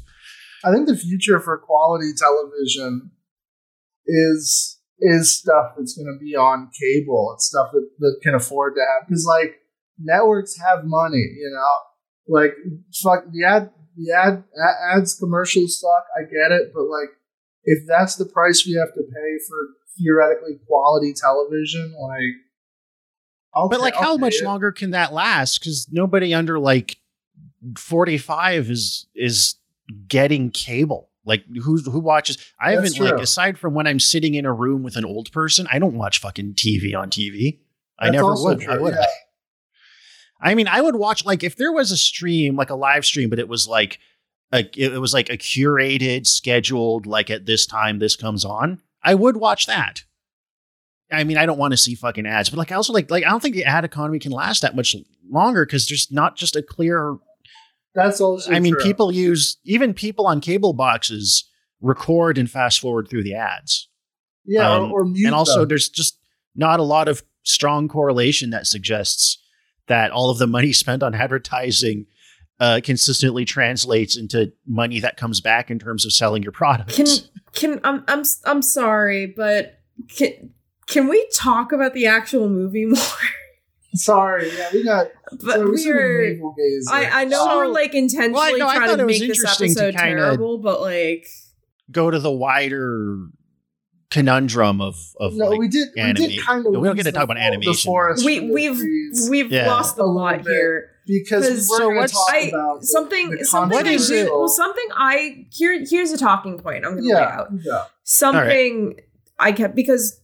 I think the future for quality television is is stuff that's going to be on cable. It's stuff that, that can afford to have because like networks have money, you know. Like fuck the ad the ad ads commercials suck. I get it, but like if that's the price we have to pay for theoretically quality television, like I'll but like I'll how much longer can that last? Because nobody under like 45 is is getting cable. Like who who watches? I haven't like aside from when i'm sitting in a room with an old person i don't watch fucking tv on tv i never would. true, I, would. yeah. I mean i would watch like if there was a stream like a live stream but it was like a, it was like a curated scheduled like at this time this comes on i would watch that I mean, I don't want to see fucking ads, but like, I also like, like, I don't think the ad economy can last that much longer because there's not just a clear. That's also I mean, true. people use even people on cable boxes record and fast forward through the ads, yeah, um, or, or mute and also them. there's just not a lot of strong correlation that suggests that all of the money spent on advertising uh, consistently translates into money that comes back in terms of selling your product. Can can I'm I'm I'm sorry, but can can we talk about the actual movie more? Sorry, yeah, we got But we're we're. I, I know So- we're like intentionally Well, I know, trying to make this episode terrible, but like Go to the wider conundrum of of no, like, we did. We did kind of. We don't get to talk about animation. we we've we've Yeah. lost the A little plot bit. here. because we because- So going what's- talk I about the- something the something I context did, well something I here here's a talking point I'm gonna lay out. yeah. something I kept because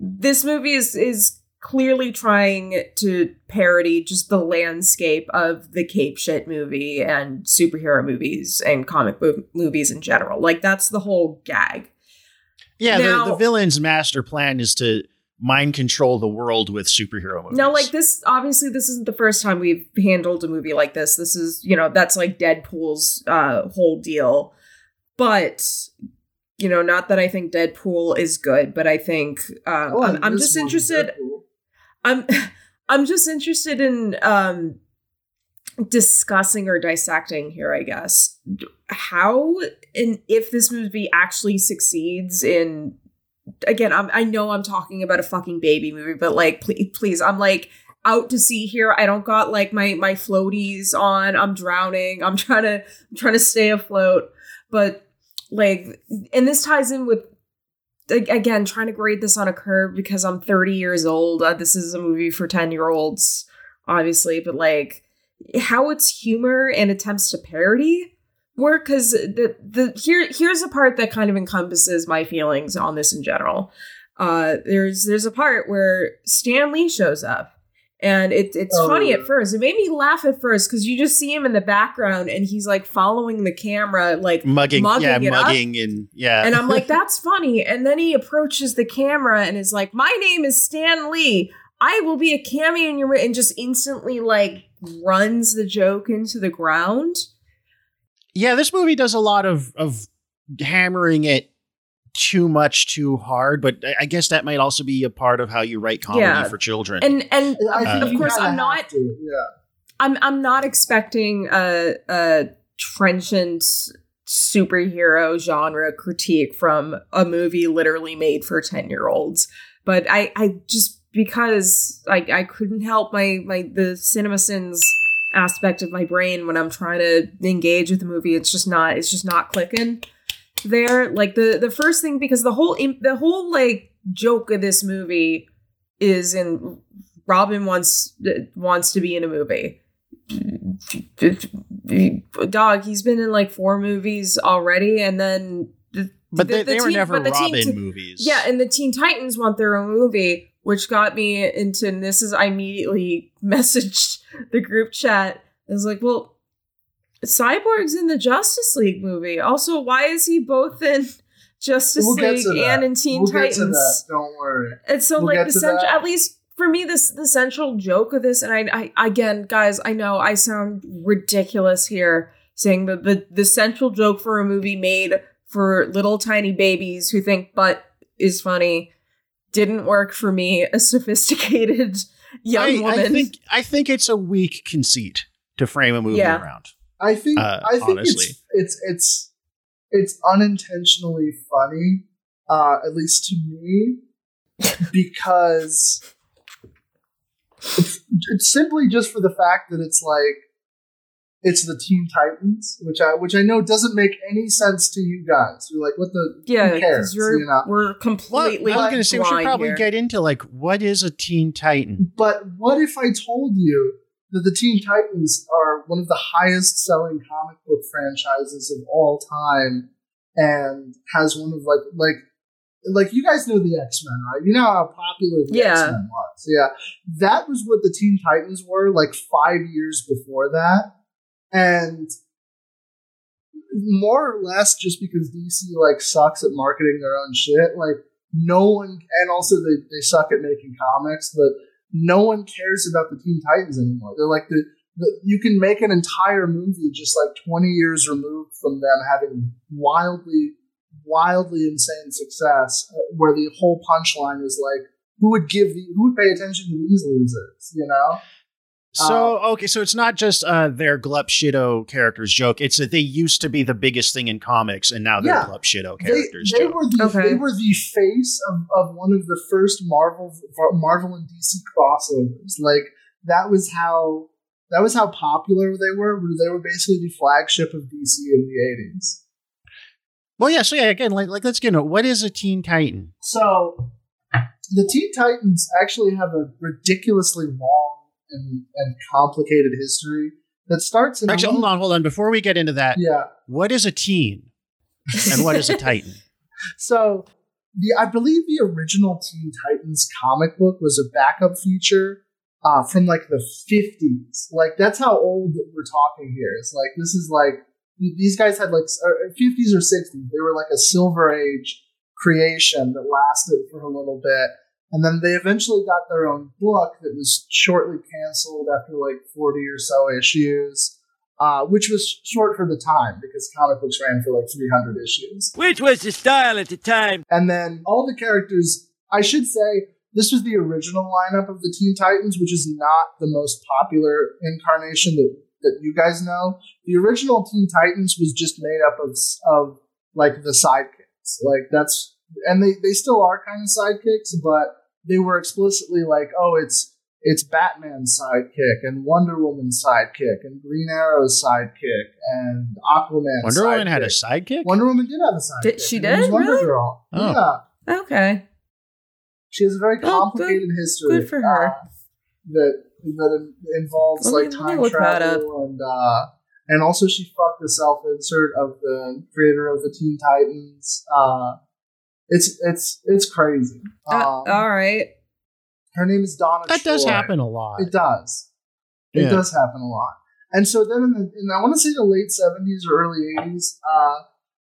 this movie is is clearly trying to parody just the landscape of the cape shit movie and superhero movies and comic book movies in general. Like that's the whole gag. Yeah, Now- the, the villain's master plan is to mind control the world with superhero movies. Now, like this, obviously, this isn't the first time we've handled a movie like this. This is, you know, that's like Deadpool's uh, whole deal. But, you know, not that I think Deadpool is good, but I think um, Oh, I'm, I'm just interested. Deadpool. I'm I'm just interested in um discussing or dissecting here, I guess. How and if this movie actually succeeds in again, I'm I know I'm talking about a fucking baby movie, but like please please, I'm like out to sea here. I don't got like my my floaties on. I'm drowning. I'm trying to I'm trying to stay afloat. But like and this ties in with again trying to grade this on a curve because I'm 30 years old. Uh, this is a movie for 10 year olds, obviously, but like how its humor and attempts to parody work because the the here here's a part that kind of encompasses my feelings on this in general. Uh, there's there's a part where Stan Lee shows up. And it, it's Oh, funny at first. It made me laugh at first because you just see him in the background and he's like following the camera, like mugging, mugging yeah, it up. mugging, and yeah, and I'm like, that's funny. And then he approaches the camera and is like, My name is Stan Lee. I will be a cameo in your and just instantly like runs the joke into the ground. yeah. This movie does a lot of of hammering it too much, too hard. But I- I guess that might also be a part of how you write comedy Yeah. for children. And and Uh, of course I'm not to, Yeah. I'm I'm not expecting a a trenchant superhero genre critique from a movie literally made for 10 year olds. But I I just because I I couldn't help my my the cinema sins aspect of my brain when I'm trying to engage with the movie. It's just not it's just not clicking there. Like the the first thing because the whole the whole like joke of this movie is in Robin wants wants to be in a movie. Dog, he's been in like four movies already, and then the, but the- they, the they were Teen- never the Robin Ti- movies. yeah, and the Teen Titans want their own movie, which got me into and this is I immediately messaged the group chat. I was like, well, Cyborg's in the Justice League movie. Also, why is he both in Justice We'll League and in Teen we'll get to Titans. that. Don't worry. And so, We'll like get the to central, that. at least for me, this the central joke of this, and I, I again, guys, I know I sound ridiculous here saying that the the central joke for a movie made for little tiny babies who think butt is funny didn't work for me, a sophisticated young I, woman. I think I think it's a weak conceit to frame a movie Yeah. around. I think Uh, I think honestly. it's it's it's it's unintentionally funny, uh, at least to me, because it's, it's simply just for the fact that it's like it's the Teen Titans, which I which I know doesn't make any sense to you guys. You're like, what the yeah, who cares? because we're you know? we're Well, completely I was going to say we should probably here. get into like what is a Teen Titan? But what if I told you that the Teen Titans are one of the highest selling comic book franchises of all time and has one of like like like you guys know the X Men, right? You know how popular the Yeah. X Men was. Yeah. That was what the Teen Titans were like five years before that. And more or less just because DC like sucks at marketing their own shit, like no one and also they, they suck at making comics, but no one cares about the Teen Titans anymore. They're like the, the you can make an entire movie just like 20 years removed from them having wildly wildly insane success uh, where the whole punchline is like who would give the, who would pay attention to these losers, you know? So okay, so it's not just uh, their Glup Shido characters joke. It's that they used to be the biggest thing in comics, and now they're Yeah. Glup Shido characters they joke. were the Okay. they were the face of, of one of the first Marvel Marvel and DC crossovers. Like that was how that was how popular they were. They were basically the flagship of DC in the eighties. Well, yeah. So yeah, again, like, like let's get into it. what is a Teen Titan? So the Teen Titans actually have a ridiculously long and, and complicated history that starts in Actually, hold on, hold on. Before we get into that, Yeah. what is a teen and what is a Titan? So the I believe the original Teen Titans comic book was a backup feature uh, from like the fifties. Like that's how old we're talking here. It's like this is like these guys had like fifties or sixties. They were like a silver age creation that lasted for a little bit. And then they eventually got their own book that was shortly canceled after like 40 or so issues, uh, which was short for the time because comic books ran for like 300 issues. Which was the style at the time. And then all the characters, I should say, this was the original lineup of the Teen Titans, which is not the most popular incarnation that, that you guys know. The original Teen Titans was just made up of, of like the sidekicks. Like that's, and they, they still are kind of sidekicks, but they were explicitly like, oh, it's, it's Batman's sidekick and Wonder Woman's sidekick and Green Arrow's sidekick and Aquaman's Wonder Woman had a sidekick. sidekick. Wonder Woman did have a sidekick. Did- she It was did? Wonder Really? Girl. Oh. Yeah. Okay. She has a very Oh, good- complicated history. good for her. uh, that that involves Let me- like time travel and uh, and also she fucked the self insert of the creator of the Teen Titans. Uh, it's it's it's crazy. Uh, Um, all right. her name is Donna. that does happen a lot. It does. It does happen a lot. And so then, in, the, in I want to say the late seventies or early eighties, uh,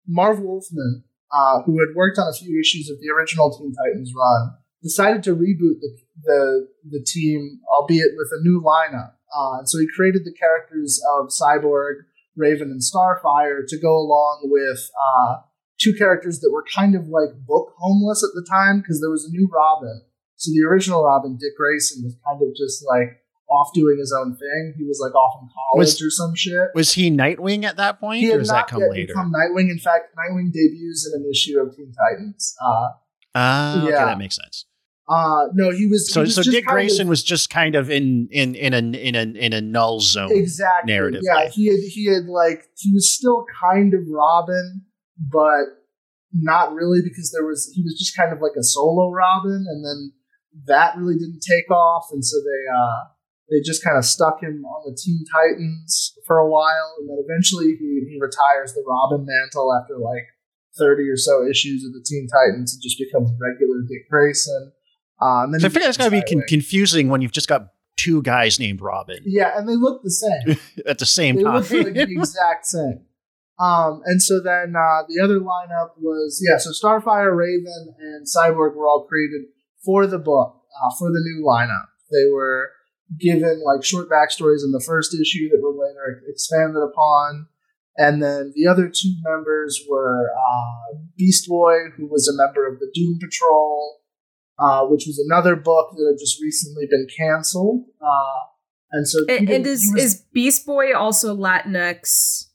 Marv Wolfman, uh, who had worked on a few issues of the original Teen Titans run, decided to reboot the the, the team, albeit with a new lineup. Uh, and so he created the characters of Cyborg, Raven, and Starfire to go along with uh, two characters that were kind of like book homeless at the time because there was a new Robin. So the original Robin, Dick Grayson, was kind of just like off doing his own thing. He was like off in college Was- or some shit. Was he Nightwing at that point, He or does not that come later? become Nightwing. In fact, Nightwing debuts in an issue of Teen Titans. Uh, Ah, okay, Yeah. that makes sense. uh, no, he was. So, he was so Dick kind of- Grayson was just kind of in in in a in a in a null zone. exactly narrative Yeah, way. he had he had like he was still kind of Robin, but not really because there was he was just kind of like a solo Robin, and then that really didn't take off, and so they uh they just kind of stuck him on the Teen Titans for a while, and then eventually he he retires the Robin mantle after like thirty or so issues of the Teen Titans and just becomes regular Dick Grayson. Uh, and then So I figure that's got to be con- confusing when you've just got two guys named Robin yeah, and they look the same. at the same time. they time. look like the exact same. Um, and so then uh, the other lineup was yeah, so Starfire, Raven, and Cyborg were all created for the book uh, for the new lineup. They were given like short backstories in the first issue that were later expanded upon. And then the other two members were uh, Beast Boy, who was a member of the Doom Patrol, uh, which was another book that had just recently been canceled. Uh, and so, And, and is was- is Beast Boy also Latinx?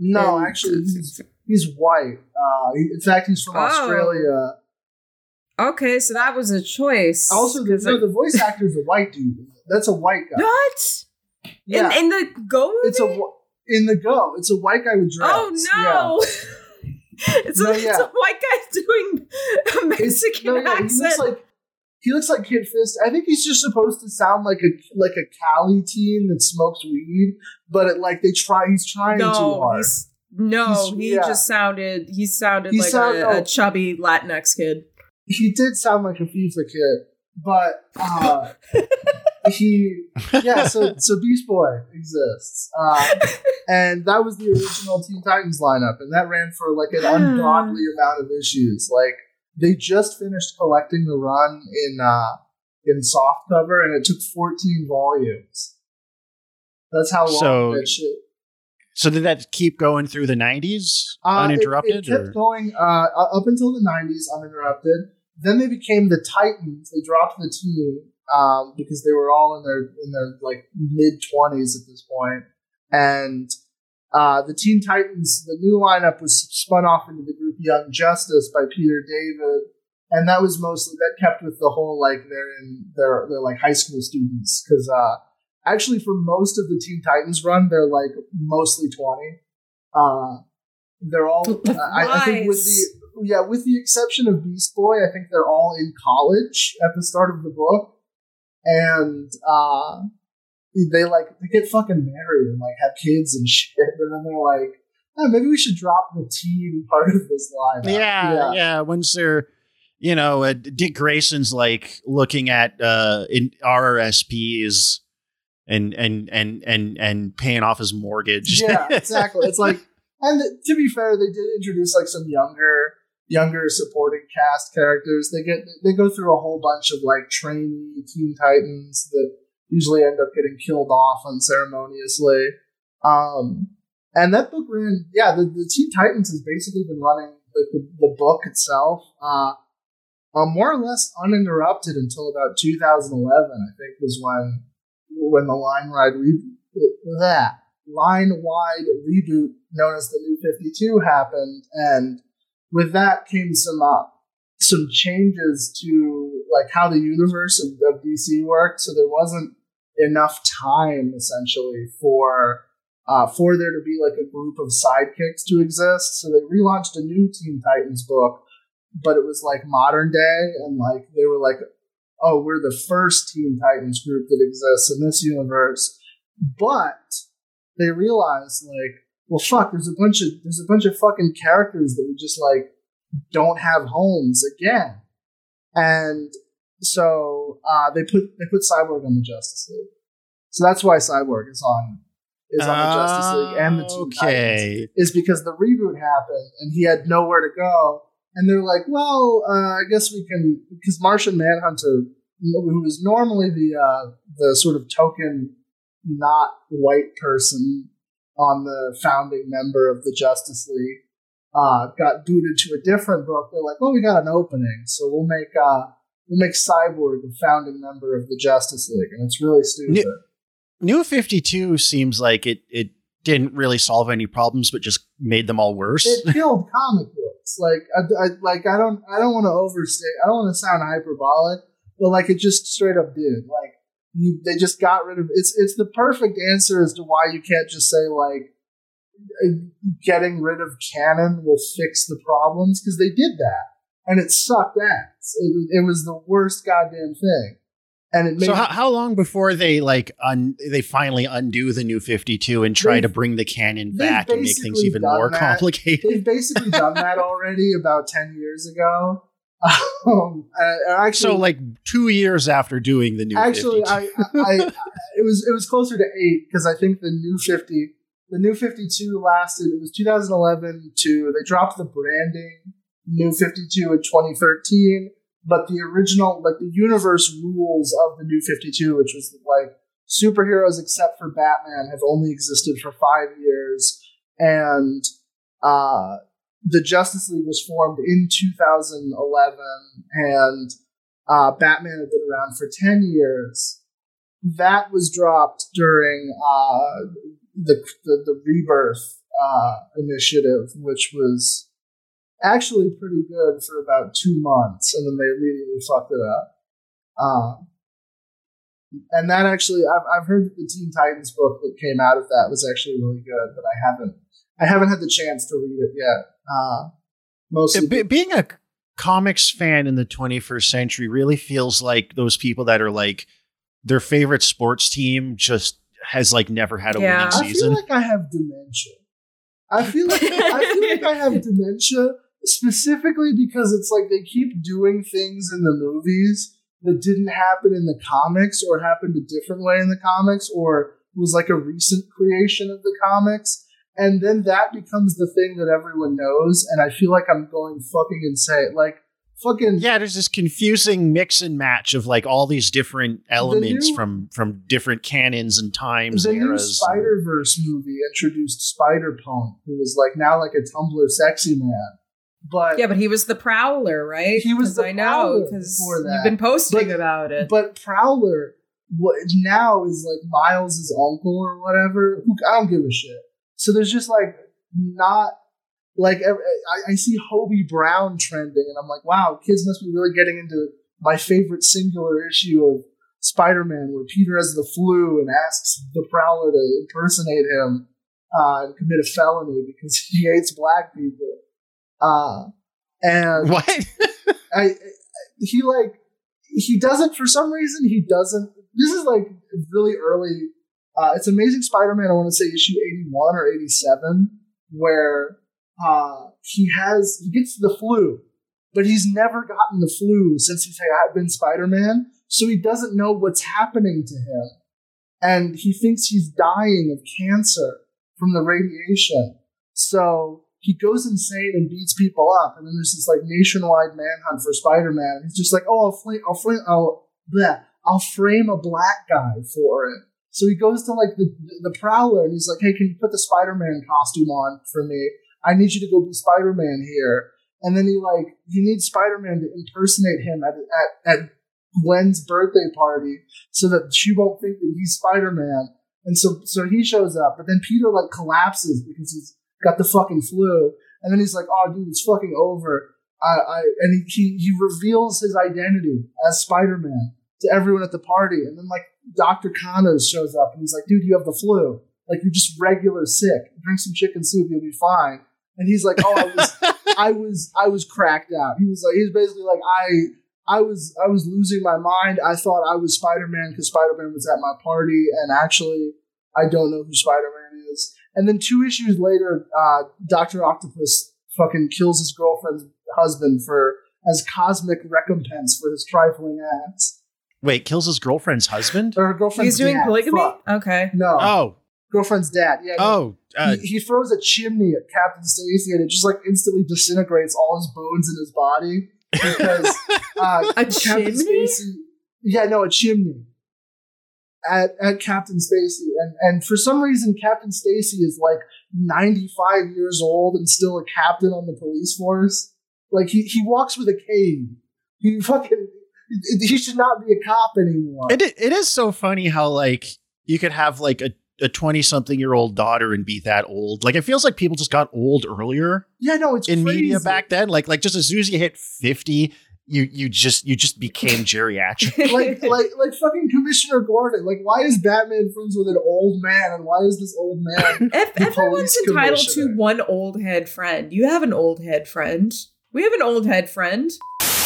No, and- actually, he's, he's white. Uh, in fact, he's from Oh. Australia. Okay, so that was a choice. Also, the, no, I- the voice actor is a white dude. That's a white guy. what? Yeah, In, in the Go movie? it's a in the go. It's a white guy with dreads. oh Yeah. no! it's, No, a, it's a white guy doing a Mexican no, yeah, accent. like he looks like Kid Fist. I think he's just supposed to sound like a like a Cali teen that smokes weed, but it, like they try. He's trying too no, hard. he's no. He's- he yeah. just sounded. He sounded He like sound- a, oh. a chubby Latinx kid. He did sound like a FIFA kid, but uh, he yeah. So so Beast Boy exists, uh, and that was the original Teen Titans lineup, and that ran for like an ungodly amount of issues. Like they just finished collecting the run in uh, in soft cover, and it took 14 volumes. That's how long So- that shit. So did that keep going through the nineties Uh, uninterrupted? It, kept or? going uh, up until the 90s uninterrupted. Then they became the Titans. They dropped the team um, because they were all in their in their like mid 20s at this. And uh, the Teen Titans, the new lineup was spun off into the group Young Justice by Peter David, and that was mostly that kept with the whole like they're in they're they're like high school students because uh, actually for most of the Teen Titans run they're like mostly 20. Uh, they're all uh, I, I think with the yeah with the exception of Beast Boy, I think they're all in college at the start of the book, and uh, they like they get fucking married and like have kids and shit, and then they're like, oh, maybe we should drop the teen part of this line. yeah, yeah, Once they're, you know, uh, Dick Grayson's like looking at uh, in RRSPs and and and and and paying off his mortgage. yeah, exactly. It's like, and to be fair, they did introduce like some younger, younger supporting cast characters. They get they go through a whole bunch of like trainee Teen Titans that usually end up getting killed off unceremoniously. Um, and that book ran, yeah, the, the Teen Titans has basically been running the, the, the book itself, uh, uh, more or less uninterrupted until about 2011. I think was when when the line ride re- that line wide reboot known as the New Fifty Two happened, and with that came some uh, some changes to like how the universe of, of DC worked. So there wasn't enough time essentially for uh, for there to be like a group of sidekicks to exist. So they relaunched a new Teen Titans book, but it was like modern day, and like they were like, "Oh, we're the first Teen Titans group that exists in this universe." But they realized like, well, fuck, there's a bunch of there's a bunch of fucking characters that we just like don't have homes again, and so uh, they put they put Cyborg on the Justice League. So that's why Cyborg is on is on the Justice League and the Teen Titans okay. is because the reboot happened and he had nowhere to go. And they're like, well, uh, I guess we can because Martian Manhunter, who is normally the uh, the sort of token not white person on the founding member of the Justice League, uh, got booted to a different book. They're like, well, we got an opening, so we'll make uh, we'll make Cyborg a founding member of the Justice League, and it's really stupid. New Fifty Two seems like it it didn't really solve any problems, but just made them all worse. it killed comic books. Like, I, I like I don't I don't want to overstate. I don't want to sound hyperbolic, but like it just straight up did. Like you, they just got rid of it's. It's the perfect answer as to why you can't just say like uh, getting rid of canon will fix the problems because they did that and it sucked ass. It, it was the worst goddamn thing, and it made so how, how long before they like un, they finally undo the new 52 and try to bring the canon back and make things even more that. complicated They've basically done that already about ten years ago. Um, actually, so like two years after doing the new actually, 52 I, I, I, it was it was closer to eight because I think the new fifty the New Fifty Two lasted. It was 2011 to they dropped the branding New Fifty Two in 2013, but the original like the universe rules of the New Fifty Two, which was like superheroes except for Batman, have only existed for five years, and uh, the Justice League was formed in 2011, and uh, Batman had been around for 10 years. That was dropped during uh, the, the, the Rebirth uh, initiative, which was actually pretty good for about two months, and then they immediately fucked it up. Uh, and that actually, I've, I've heard that the Teen Titans book that came out of that was actually really good, but I haven't I haven't had the chance to read it yet. Uh, mostly, Be- being a comics fan in the 21st century really feels like those people that are like their favorite sports team just has like never had a Yeah. winning season. I feel like I have dementia. I feel like I feel like I have dementia specifically because it's like they keep doing things in the movies that didn't happen in the comics or happened a different way in the comics or was like a recent creation of the comics. And then that becomes the thing that everyone knows, and I feel like I'm going fucking insane. Like fucking yeah, there's this confusing mix and match of like all these different elements new- from from different canons and times the and new. Spider Verse movie introduced Spider Punk, who was like now like a Tumblr sexy man. But Yeah, but he was the Prowler, right? He was the I know Prowler because you've been posting But- about it. but Prowler what now is like Miles's uncle or whatever. Who I don't give a shit. So there's just like not like I, I see Hobie Brown trending, and I'm like, wow, kids must be really getting into my favorite singular issue of Spider-Man, where Peter has the flu and asks the Prowler to impersonate him uh, and commit a felony because he hates black people. Uh, and what? I, I he like he doesn't for some reason he doesn't. This is like really early. Uh, it's Amazing Spider-Man. I want to say issue eighty-one or eighty-seven, where uh, he has he gets the flu, but he's never gotten the flu since he's had been Spider-Man. So he doesn't know what's happening to him, and he thinks he's dying of cancer from the radiation. So he goes insane and beats people up, and then there's this like nationwide manhunt for Spider-Man. He's just like, oh, I'll flame, I'll flame, I'll, bleh, I'll frame a black guy for it. So he goes to like the the Prowler, and he's like, hey, can you put the Spider-Man costume on for me? I need you to go be Spider-Man here. And then he like he needs Spider-Man to impersonate him at at, at Gwen's birthday party so that she won't think that he's Spider-Man. And so so he shows up, but then Peter like collapses because he's got the fucking flu. And then he's like, "Oh, dude, it's fucking over." I, I and he, he reveals his identity as Spider-Man to everyone at the party. And then like Doctor Connors shows up and he's like, "Dude, you have the flu. Like you're just regular sick. Drink some chicken soup, you'll be fine." And he's like, "Oh, I was I was I was cracked out." He was like, he was basically like, "I." I was I was losing my mind. I thought I was Spider Man because Spider Man was at my party, and actually, I don't know who Spider Man is. And then two issues later, uh, Doctor Octopus fucking kills his girlfriend's husband for as cosmic recompense for his trifling acts. Wait, kills his girlfriend's husband? Or her girlfriend's He's doing dad. polygamy? Fuck. Okay. No, Oh, girlfriend's dad. Yeah. oh, uh, he, he throws a chimney at Captain Stacy, and it just like instantly disintegrates all his bones in his body because uh, A Captain chimney? Stacy. Yeah, no, a chimney at at Captain Stacy, and and for some reason, Captain Stacy is like ninety five years old and still a captain on the police force. Like he he walks with a cane. He fucking he should not be a cop anymore. it, it is so funny how like you could have like a a 20 something year old daughter and be that old. Like it feels like people just got old earlier yeah, no, it's in crazy. media back then. Like like just as soon as you hit 50, you you just you just became geriatric. like like like fucking Commissioner Gordon. Like, why is Batman friends with an old man, and why is this old man? If everyone's entitled to one old head friend. You have an old head friend. We have an old head friend.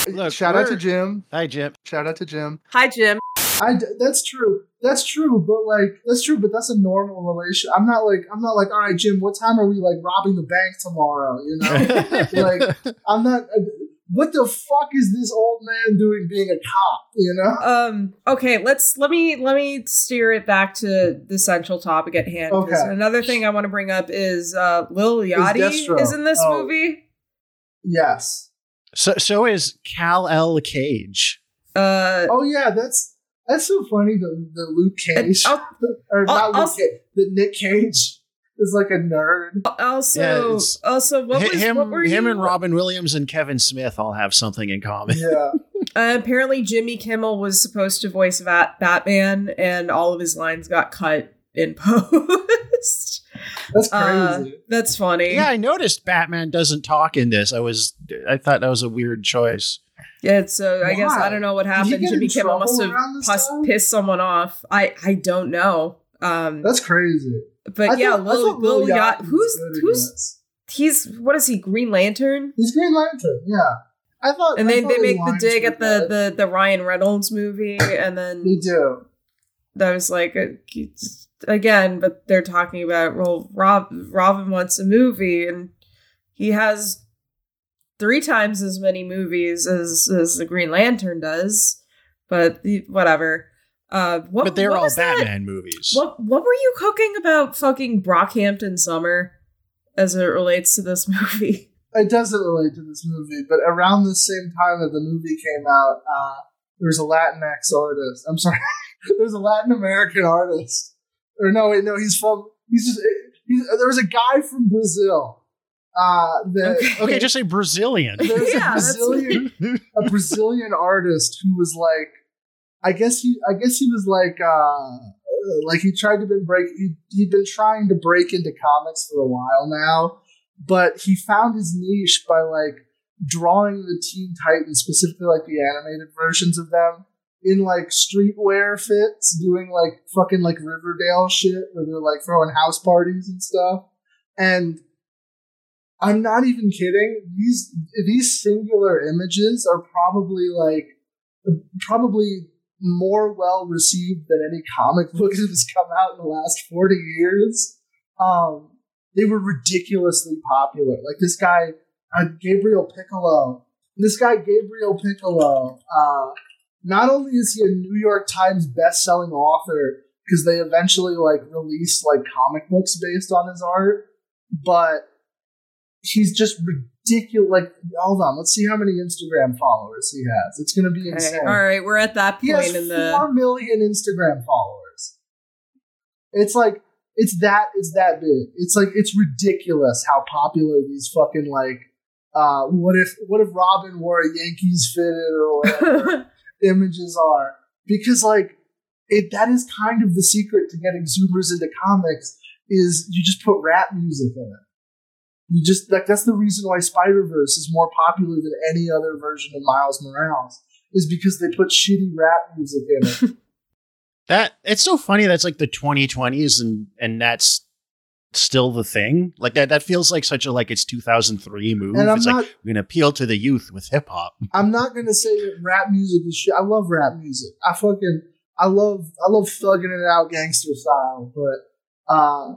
Look, Shout out to Jim. Hi Jim. Shout out to Jim. Hi, Jim. I d- that's true. That's true. But like that's true. But that's a normal relation. I'm not like I'm not like all right, Jim. What time are we like robbing the bank tomorrow? You know, like I'm not. Uh, what the fuck is this old man doing being a cop? You know? Um. Okay. Let's let me let me steer it back to the central topic at hand Okay. Another thing I want to bring up is uh, Lil Yachty Destro. is in this Oh. movie. Yes. So so is Cal L. Cage. Uh. Oh yeah, that's that's so funny. The the Luke Cage al- or not I'll- Luke I'll- Cage, the Nick Cage is like a nerd. Also, Yeah, also, what Hi- was him what were him you? and Robin Williams and Kevin Smith all have something in common. Yeah. Uh, apparently, Jimmy Kimmel was supposed to voice Bat- Batman, and all of his lines got cut in post. That's Uh, crazy. that's funny. Yeah, I noticed Batman doesn't talk in this. I was I thought that was a weird choice. Yeah, so I guess I don't know what happened. get Jimmy in Kimmel must have pus- pissed someone off. I I don't know. Um, That's crazy. But I yeah, thought- Lil, Lil Lil Yacht. Who's who's this. he's what is he? Green Lantern. He's Green Lantern. Yeah. I thought. And I they they make the dig at the, the the Ryan Reynolds movie, and then They then do. that was like a, again, but they're talking about well, Rob Robin wants a movie, and he has three times as many movies as as the Green Lantern does, but whatever. Uh, what, but they're what all was that? Batman movies. What what were you cooking about fucking Brockhampton Summer as it relates to this movie? It doesn't relate to this movie, but around the same time that the movie came out, uh, there was a Latinx artist. I'm sorry, there's a Latin American artist. Or no, wait, no, he's from. He's just. He's, there was a guy from Brazil. Uh, that Okay. okay, just say Brazilian. there's Yeah, a Brazilian a Brazilian artist who was like, I guess he, I guess he was like, uh, like he tried to been break, he, he'd been trying to break into comics for a while now, but he found his niche by like drawing the Teen Titans, specifically like the animated versions of them, in like streetwear fits, doing like fucking like Riverdale shit where they're like throwing house parties and stuff, and. I'm not even kidding. These these singular images are probably like probably more well received than any comic book that has come out in the last 40 years. Um, they were ridiculously popular. Like this guy, uh, Gabriel Picolo. This guy, Gabriel Picolo, uh, not only is he a New York Times best-selling author because they eventually like released like comic books based on his art, but he's just ridiculous. Like, hold on, let's see how many Instagram followers he has. It's gonna be Okay, insane. all right, we're at that He point has in the four million Instagram followers. It's like it's that it's that big. It's like it's ridiculous how popular these fucking like uh what if what if Robin wore a Yankees fitted or whatever images are because like it that is kind of the secret to getting zoomers into comics is you just put rap music in it. You just like that's the reason why Spider Verse is more popular than any other version of Miles Morales is because they put shitty rap music in it. That it's so funny that's like the 2020s and and that's still the thing. Like that that feels like such a like it's 2003 move. and I'm It's not like we're gonna appeal to the youth with hip hop. I'm not gonna say that rap music is shit. I love rap music. I fucking I love I love thugging it out gangster style, but uh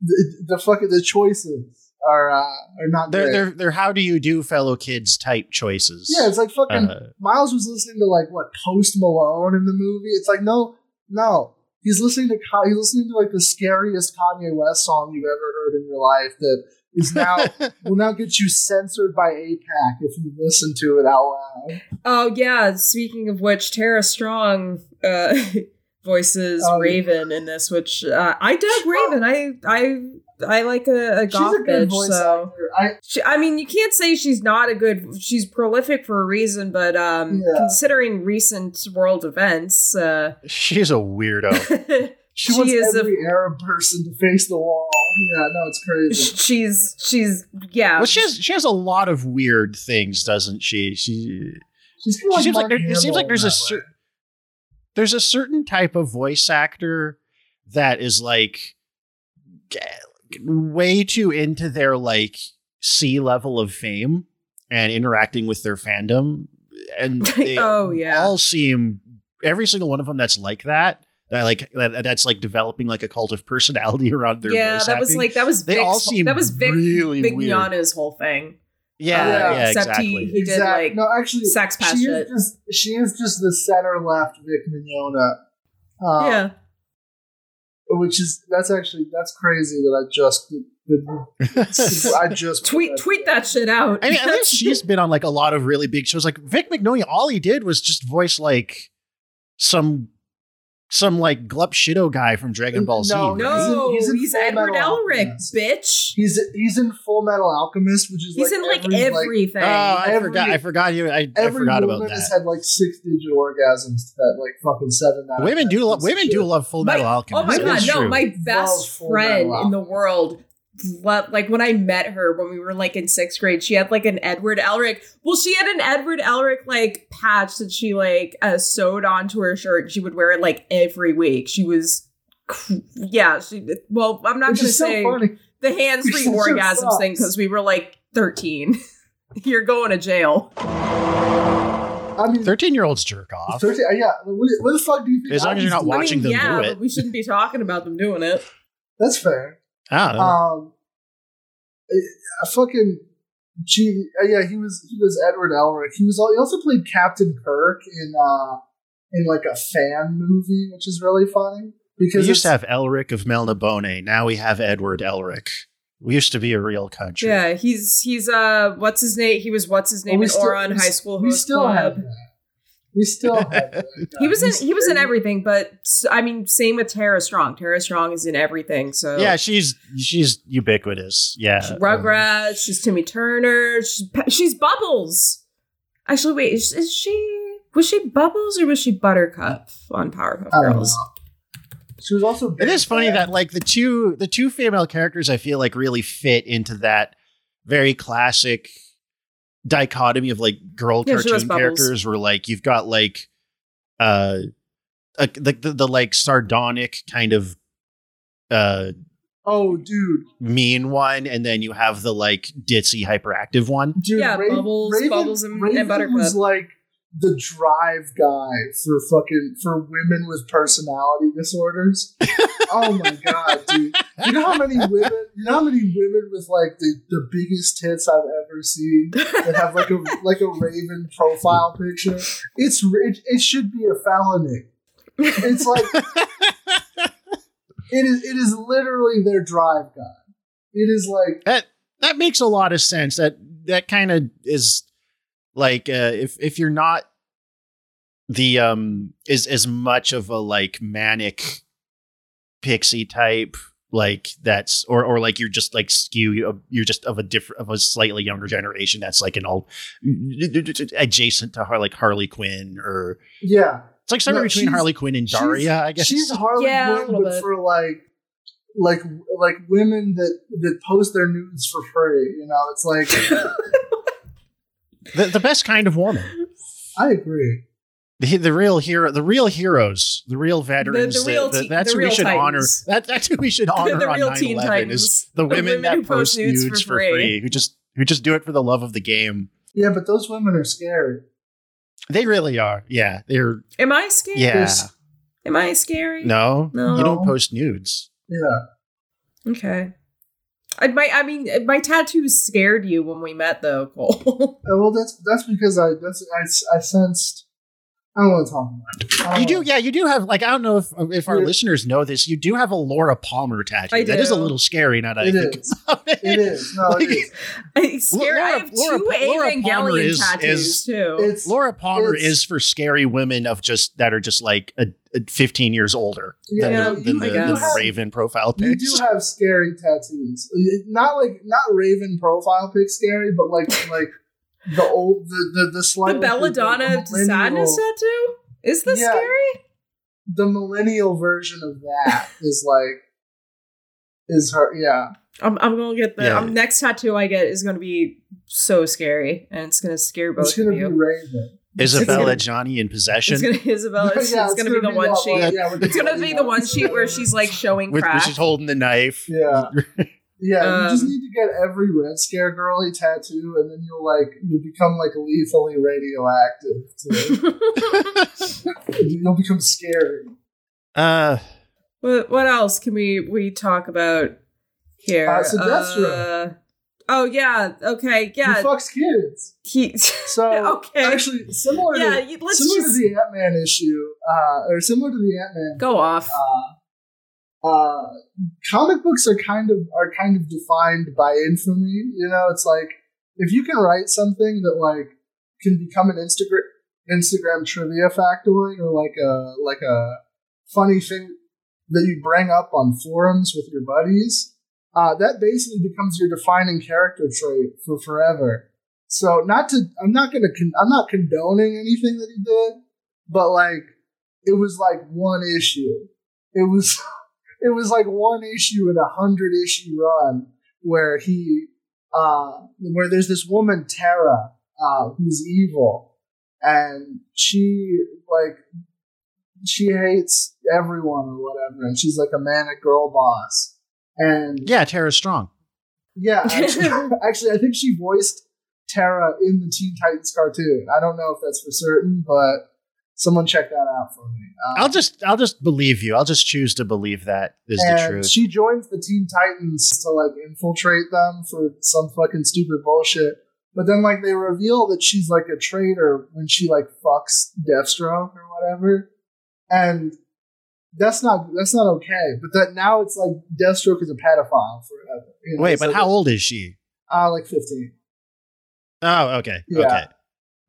the, the fucking the choices are uh are not They're great. they're they're how do you do fellow kids type choices. Yeah, it's like fucking Uh, Miles was listening to like what Post Malone in the movie. It's like no, no, he's listening to he's listening to like the scariest Kanye West song you've ever heard in your life. That is now will now get you censored by AIPAC if you listen to it out loud. Oh yeah, speaking of which, Tara Strong uh voices Oh, yeah. Raven in this, which uh, I dug Raven. I I I like a, a She's a good bitch. voice So actor. I she, I mean, you can't say she's not a good. She's prolific for a reason, but um, Yeah. considering recent world events, uh, she's a weirdo. she, She wants is a- every Arab person to face the wall. Yeah, no, it's crazy. she's she's yeah. well, she has she has a lot of weird things, doesn't she? She She's kind She like seems like there, it seems like there's a cer- there's a certain type of voice actor that is like g- way too into their like sea level of fame and interacting with their fandom and they Oh, yeah. all seem every single one of them that's like that that like that, that's like developing like a cult of personality around their yeah, voice that was like that was they Vic's, all seem that was Vic really Vic weird. Mignogna's whole thing. Yeah, Uh, yeah, except exactly. he, he did Exact- like no, actually, sex past she shit. is just she is just the center left Vic Mignogna. Uh, yeah. Which is that's actually that's crazy that I just I just Tweet tweet that shit out. I mean, at least she's been on like a lot of really big shows. Like Vic Mignogna, all he did was just voice like some some like glup shido guy from Dragon Ball Z. No, right? no, He's he's, in- he's in Full Edward Elric, Alchemist. bitch. He's he's in Full Metal Alchemist, which is He's like in like every, everything. Oh, I Every- forgot. I forgot you. I, I every forgot woman about has that. had like six digit orgasms to that like fucking seven. out of Women do. Lo- women shit. do love Full My- Metal Alchemist. Oh my god, no! My best friend in the world, lo- like when I met her when we were like in sixth grade, she had like an Edward Elric. Well, she had an Edward Elric like patch that she like uh, sewed onto her shirt. She would wear it like every week. She was, yeah. She well, I'm not gonna is so say funny. the hands free Which orgasms sucks. thing because we were like 13. You're going to jail. I mean, Thirteen-year-olds jerk off. 13, yeah. What, what the fuck do you think? As long as you're not I watching I mean, them yeah, do it. but we shouldn't be talking about them doing it. That's fair. I don't know. Um, I fucking gee, uh, yeah, he was he was Edward Elric. He was he also played Captain Kirk in uh in like a fan movie, which is really funny Because we used to have Elric of Melnibone. Now we have Edward Elric. We used to be a real country. Yeah, he's he's uh what's his name? He was what's his name we in still- Ouran we High School we still Club. have that. We still have. He was in he was in everything, but I mean, same with Tara Strong. Tara Strong is in everything. So Yeah, she's she's ubiquitous. Yeah, she's Rugrats. She's Timmy Turner. She's she's Bubbles. Actually, wait, is, is she was she Bubbles or was she Buttercup on Powerpuff Girls? She was also. It is funny that like the two the two female characters I feel like really fit into that very classic dichotomy of like girl Yeah, cartoon characters where like you've got like uh a, the, the the like sardonic kind of uh Oh, dude, mean one and then you have the like ditzy hyperactive one. dude. Yeah, Raven, Bubbles- Raven, Bubbles and- and Raven Buttercup. was like the drive guy for fucking for women with personality disorders. oh my god, dude! You know how many women? You know how many women with like the, the biggest tits I've ever seen that have like a like a Raven profile picture? It's it, it should be a felony. It's like it is it is literally their drive guy. It is like that that makes a lot of sense. That that kind of is like uh, if if you're not the um is as much of a like manic pixie type like that's or or like you're just like skew you're just of a different of a slightly younger generation that's like an old adjacent to Har- like Harley Quinn or yeah. it's like somewhere No, between Harley Quinn and Daria I guess she's Harley Yeah, Quinn, but bit. for like, like, like women that that post their nudes for free. You know, it's like the, the best kind of woman I agree. the, the real hero, the real heroes, the real veterans. the real the- te- that's the who we should titans. honor. That, that's who we should honor The on real 9/11 teen is titans. the The women, women that who post post nudes nudes for for free. free, who just who just do it for the love of the game. Yeah, but those women are scared. They really are. Yeah, they're Am I scared? yeah. Am I scary? No, No. you don't post nudes. Yeah, Okay. I, my, I mean, my tattoos scared you when we met, though, Cole. Uh, well, that's that's because I that's I, I sensed. I don't want to talk about it. You don't do, wanna- yeah. You do have like I don't know if if our Yeah. listeners know this. You do have a Laura Palmer tattoo. I That is a little scary now that It I think is. about it. It is. No, Like, it is. I, scare, I Laura- have Laura- two Laura Palmer Evangelion is- tattoos, is- too. It's Laura Palmer It's- is for scary women of just that are just like a, a 15 years older Yeah, than, Yeah, the, than, the, than the Raven profile pics. you do have scary tattoos. Not like not Raven profile pic scary, but like like the old the the the the slightly Belladonna to millennial- Sadness tattoo? Is this Yeah. scary? The millennial version of that is like is her yeah. I'm, I'm gonna get the Yeah. um, next tattoo I get is gonna be so scary, and it's gonna scare both It's gonna of be you. Raven. Isabella gonna- Johnny in possession, It's gonna Isabella. It's, Yeah, it's gonna, be the one that sheet. yeah, It's gonna be the one sheet where she's like showing with, crack. which is holding the knife. Yeah. Yeah, you just Um, need to get every Red Scare girly tattoo, and then you'll like you become like lethally radioactive. You'll become scary. Uh, what what else can we we talk about here? Uh, so Deathstroke. Uh, Oh yeah. Okay. Yeah. He fucks kids. He. So Okay. actually, similar yeah. to you- Let's similar just to the Ant Man issue, uh, or similar to the Ant Man. go off. Uh, uh, comic books are kind of are kind of defined by infamy. You know, it's like if you can write something that like can become an Instagram Instagram trivia factoid or like a like a funny thing that you bring up on forums with your buddies, uh, that basically becomes your defining character trait for forever. So not to, I'm not gonna, con- I'm not condoning anything that he did, but like, it was like one issue. It was, it was like one issue in a hundred issue run where he, uh, where there's this woman Tara, uh, who's evil, and she like, she hates everyone or whatever, and she's like a manic girl boss, and Yeah, Tara's Strong. yeah, actually, actually, I think she voiced Tara in the Teen Titans cartoon. I don't know if that's for certain, but someone check that out for me. Uh, I'll just I'll just believe you. I'll just choose to believe that is the truth. she joins the Teen Titans to like infiltrate them for some fucking stupid bullshit. But then like they reveal that she's like a traitor when she like fucks Deathstroke or whatever. And that's not that's not okay. But that now it's like Deathstroke is a pedophile forever. You know, Wait, but how old is she? Uh like fifteen. Oh, okay, Yeah. okay.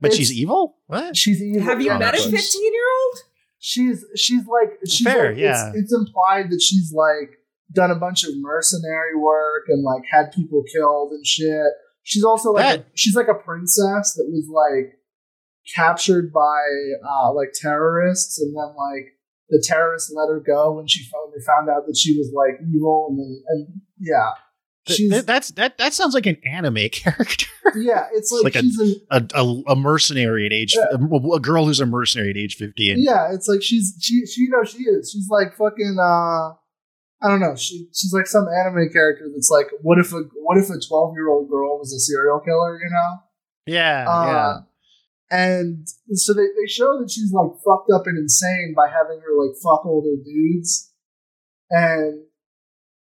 But It's- she's evil. What? She's evil. Have you met a fifteen-year-old? she's she's like she's Fair, like, yeah. It's, it's implied that she's like done a bunch of mercenary work and like had people killed and shit. She's also like a, she's like a princess that was like captured by uh like terrorists and then like the terrorists let her go when she found they found out that she was like evil and then and yeah. Th- that's that. That sounds like an anime character. yeah, it's like, like a- a, a, a mercenary at age, Yeah. a, girl who's a mercenary at age fifteen. Yeah, it's like she's she she you know she is. She's like fucking uh I don't know. She she's like some anime character that's like what if a what if a 12-year-old girl was a serial killer, you know? yeah, Uh, yeah. And so they, they show that she's like fucked up and insane by having her like fuck older dudes. And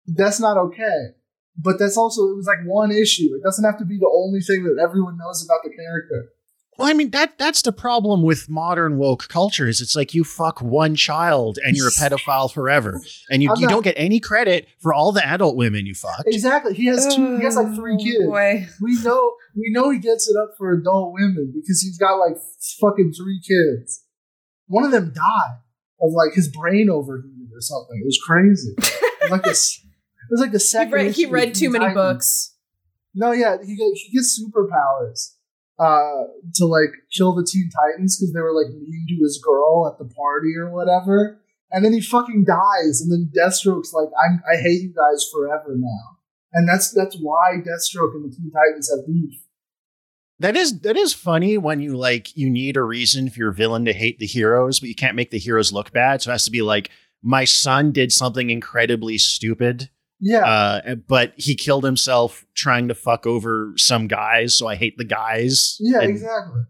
that's not okay. But that's also it was like one issue. It doesn't have to be the only thing that everyone knows about the character. Well, I mean that that's the problem with modern woke culture is it's like you fuck one child and you're a pedophile forever, and you, I'm you don't get any credit for all the adult women you fucked. Exactly. He has two he has like three oh, kids. Boy. we know we know he gets it up for adult women because he's got like fucking three kids. One of them died of like his brain overheated or something. It was crazy. Like this. It was like the He second. read, he read too many Titans. books. No, yeah, he get, he gets superpowers uh, to like kill the Teen Titans because they were like mean to his girl at the party or whatever. And then he fucking dies, and then Deathstroke's like, "I'm I hate you guys forever now." And that's that's why Deathstroke and the Teen Titans have beef. That is that is funny when you like you need a reason for your villain to hate the heroes, but you can't make the heroes look bad. So it has to be like my son did something incredibly stupid, Yeah, uh, but he killed himself trying to fuck over some guys, so I hate the guys. Yeah, And- exactly.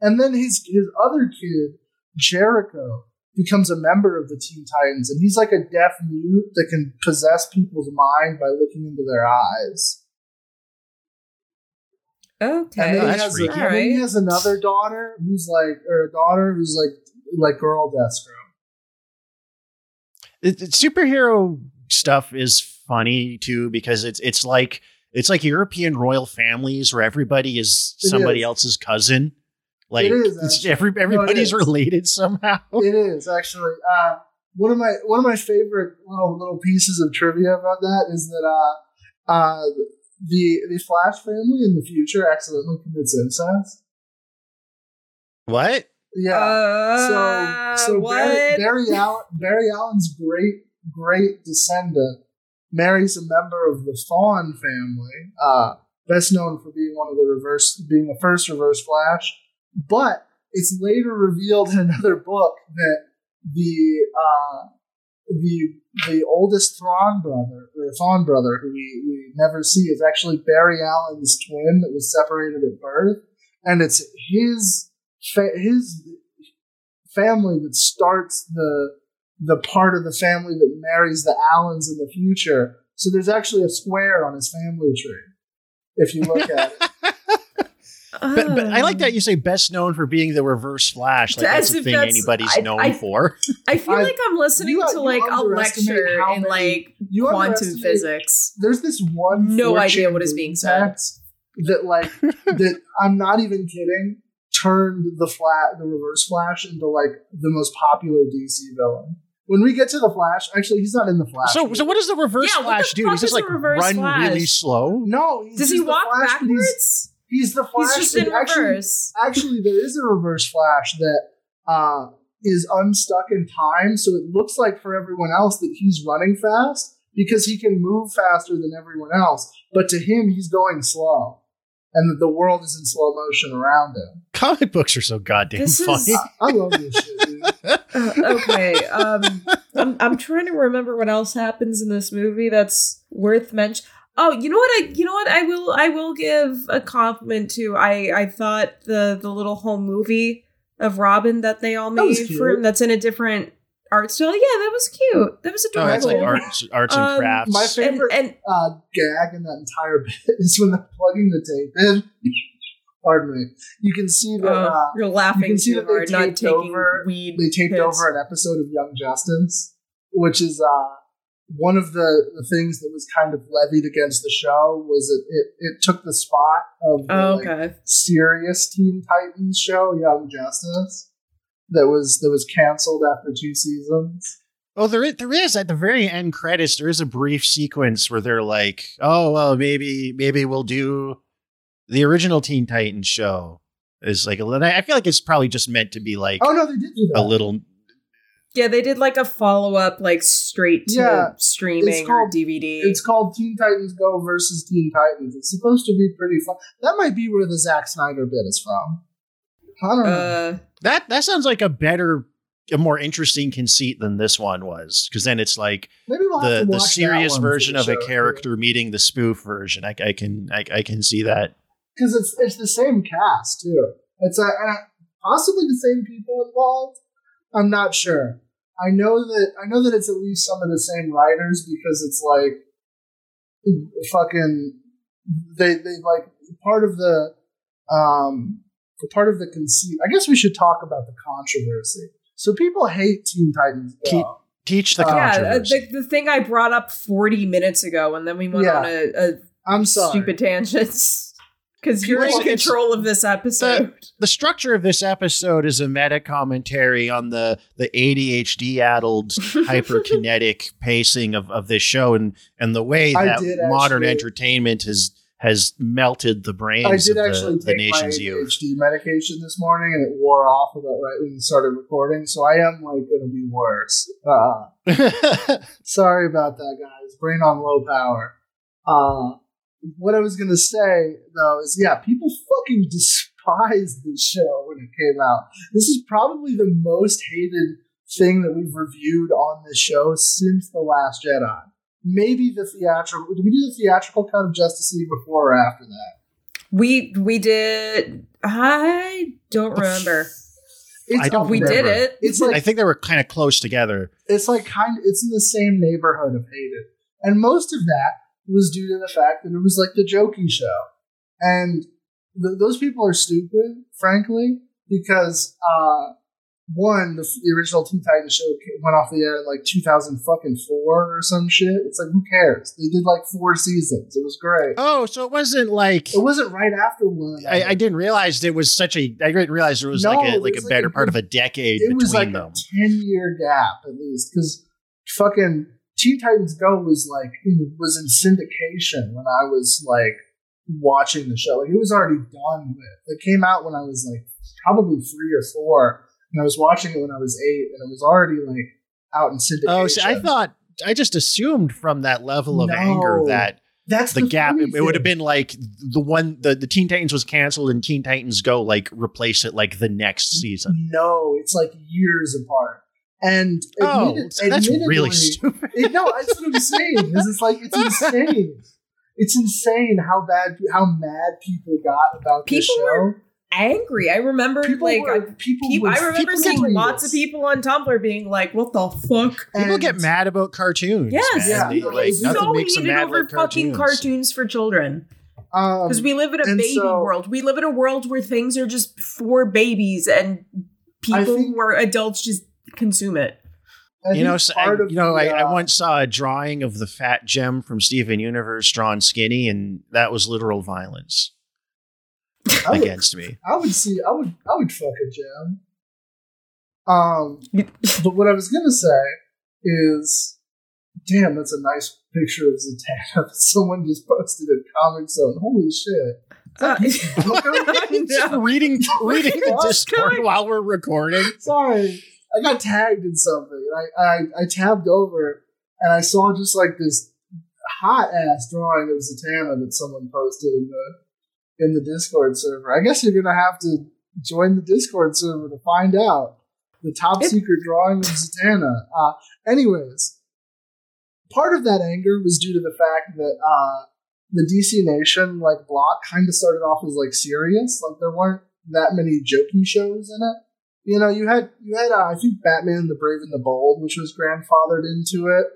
and then his his other kid, Jericho, becomes a member of the Teen Titans, and he's like a deaf mute that can possess people's mind by looking into their eyes. Okay. And then, that's he has, a- freaky. and then he has another daughter who's like, or a daughter who's like, like girl Deathstroke. it, it- superhero stuff is funny too because it's it's like it's like European royal families where everybody is It somebody is. else's cousin. Like It is, it's every everybody's is. related somehow. It is actually uh, one of my one of my favorite little little pieces of trivia about that is that uh, uh, the the Flash family in the future accidentally commits incest. What? Yeah. Uh, so so what? Barry, Barry Allen Barry Allen's great great descendant marries a member of the Thawne family, uh, best known for being one of the reverse being the first reverse Flash. But it's later revealed in another book that the uh, the the oldest Thrawn brother or Thawne brother who we, we never see is actually Barry Allen's twin that was separated at birth, and it's his fa- his family that starts the the part of the family that marries the Allens in the future. So there's actually a square on his family tree. If you look at it, But, but I like Um, that you say best known for being the Reverse Flash. Like As that's a if thing that's- anybody's I- known I- for. I feel I- like I'm listening you- to like a lecture how in like you quantum physics. there's this one No idea what is being said. that like that I'm not even kidding turned the flat the reverse flash into like the most popular DC villain. When we get to the Flash, actually he's not in the Flash. So, so what does the Reverse Yeah, Flash do? fuck Does he just like run Flash? really slow? no, he's Does he just the walk Flash, but he's- backwards? He's, the Flash. He's just in actually, reverse. actually there is a reverse flash that uh, is unstuck in time so it looks like for everyone else that he's running fast because he can move faster than everyone else but to him he's going slow and that the world is in slow motion around him Comic books are so goddamn This is- funny. i, I love this shit dude. Uh, okay. Um, I'm I'm trying to remember what else happens in this movie that's worth mention. Oh, you know what? I you know what? I will I will give a compliment to. I I thought the the little home movie of Robin that they all made cute. for him. That's in a different art style. Yeah, that was cute. That was Oh, adorable. it's like arts, arts and Um, crafts. my and, favorite- and uh, gag in that entire bit is when they're plugging the tape in pardon me you can see that uh, uh, you're laughing can see too that they hard, not taped taking over- weed. they taped hits. over an episode of Young Justice, which is uh, one of the, the things that was kind of levied against the show was it it, it took the spot of the Oh, like, serious Teen Titans show, Young Justice, that was that was canceled after two seasons. Oh, there is, there is at the very end credits. There is a brief sequence where they're like, "Oh, well, maybe maybe we'll do the original Teen Titans show." Is like a little. I feel like it's probably just meant to be like Oh no, they did do that. a little. Yeah, they did like a follow up, like straight to Yeah, streaming it's or called- DVD. It's called Teen Titans Go versus Teen Titans. It's supposed to be pretty fun. That might be where the Zack Snyder bit is from. I don't know. uh, That that sounds like a better, a more interesting conceit than this one was. Because then it's like Maybe we'll have the to the watch that serious version the of a show. character meeting the spoof version. I, I can I, I can see that. Because it's it's the same cast too. It's a, and possibly the same people involved. I'm not sure. I know that I know that it's at least some of the same writers because it's like fucking they they like part of the um part of the conceit. I guess we should talk about the controversy. So people hate Teen Titans. Go. Keep- Teach the Uh, yeah, uh, controversy. the, the thing I brought up 40 minutes ago, and then we went Yeah. on a, a I'm sorry. stupid tangents. Because you're in control of this episode. the structure of this episode is a meta commentary on the the ADHD addled hyperkinetic pacing of, of this show and and the way that modern actually- entertainment has has melted the brains I did of actually the, the take my nation's youth. ADHD medication this morning, and it wore off about right when we started recording. So I am like going to be worse. Uh, sorry about that, guys. Brain on low power. Uh, what I was going to say though is, yeah, people fucking despised this show when it came out. This is probably the most hated thing that we've reviewed on this show since the Last Jedi. Maybe the theatrical. Did we do the theatrical cut of Justice League before or after that? We we did. I don't remember. It's I don't We there. did it. It's like I think they were kind of close together. it's like kind of it's in the same neighborhood of hated, and most of that was due to the fact that it was like the jokey show, and th- those people are stupid, frankly, because uh, one the, the original Teen Titans show went off the air in like 2000 fucking four or some shit. It's like who cares? They did like four seasons. It was great. Oh, so it wasn't like It wasn't right after one. I, I didn't realize it was such a. I didn't realize there was No, like a like a like better a part of a decade it between was like them. a 10 year gap at least because fucking teen titans go was like in, was in syndication when i was like watching the show. Like it was already done with. It came out when i was like probably three or four and i was watching it when i was eight and it was already like out in syndication. Oh, see, I thought I just assumed from that level of anger that that's the, gap funny it, would have been like the one the, the Teen Titans was canceled and Teen Titans Go like replace it like the next season. no it's like years apart and Oh, admitted- so that's really stupid. It, no, that's what I'm saying. Is it's like it's insane. It's insane how bad, how mad people got about this People show. were Angry. I remember people like were, I, people. peop- I remember people seeing getting lots of people on Tumblr being like, "What the fuck?" People And- get mad about cartoons. Yes, man. Yeah, They- no, like it's nothing so makes them heated mad over like fucking cartoons. cartoons for children. Um, Because we live in a baby so- world. We live in a world where things are just for babies and people think- who are adults just consume it. I you know, think s- I, you know, the, I, I uh, once saw a drawing of the fat gem from Steven Universe drawn skinny, and that was literal violence would, against me. I would see. I would. I would fuck a gem. Um, but what I was gonna say is, damn, that's a nice picture of Zatanna that someone just posted in Comic Zone. Holy shit! Uh, Just reading reading the Discord while we're recording. Sorry, I got tagged in something, and I, I I tabbed over, and I saw just like this hot ass drawing of Zatanna that someone posted in the in the Discord server. I guess you're gonna have to join the Discord server to find out the top It- secret drawing of Zatanna. Uh, anyways, part of that anger was due to the fact that uh, the DC Nation like block kind of started off as like serious, like there weren't that many jokey shows in it you know, you had you had uh, I think Batman the Brave and the Bold, which was grandfathered into it,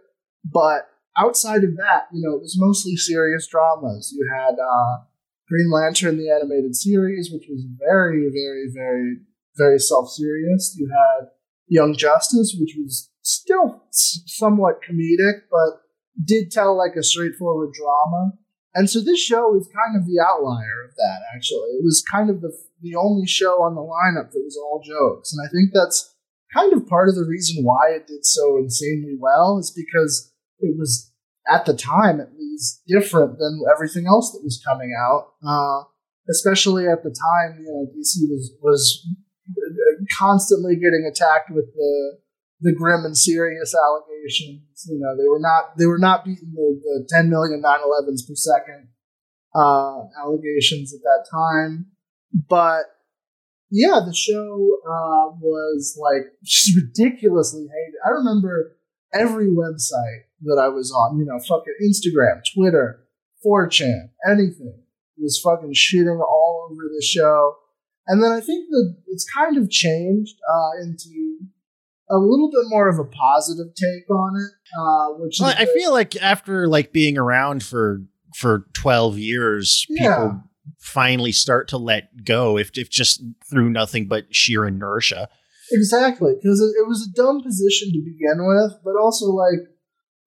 but outside of that, you know, it was mostly serious dramas. You had uh, Green Lantern the animated series, which was very, very, very, very self serious. You had Young Justice, which was still somewhat comedic, but did tell like a straightforward drama. And so this show is kind of the outlier of that. Actually, it was kind of the the only show on the lineup that was all jokes, and I think that's kind of part of the reason why it did so insanely well is because it was at the time at least different than everything else that was coming out. Uh, especially at the time, you know, DC was was constantly getting attacked with the the grim and serious allegations. You know, they were not they were not beating the, the 10 million 911s per second uh, allegations at that time. But yeah, the show uh, was like just ridiculously hated. I remember every website that I was on, you know, fucking Instagram, Twitter, 4chan, anything was fucking shitting all over the show. And then I think that it's kind of changed uh, into a little bit more of a positive take on it, uh, which Well, I feel like after like being around for for twelve years, Yeah. people finally start to let go, if if just through nothing but sheer inertia. Exactly, because it, it was a dumb position to begin with, but also like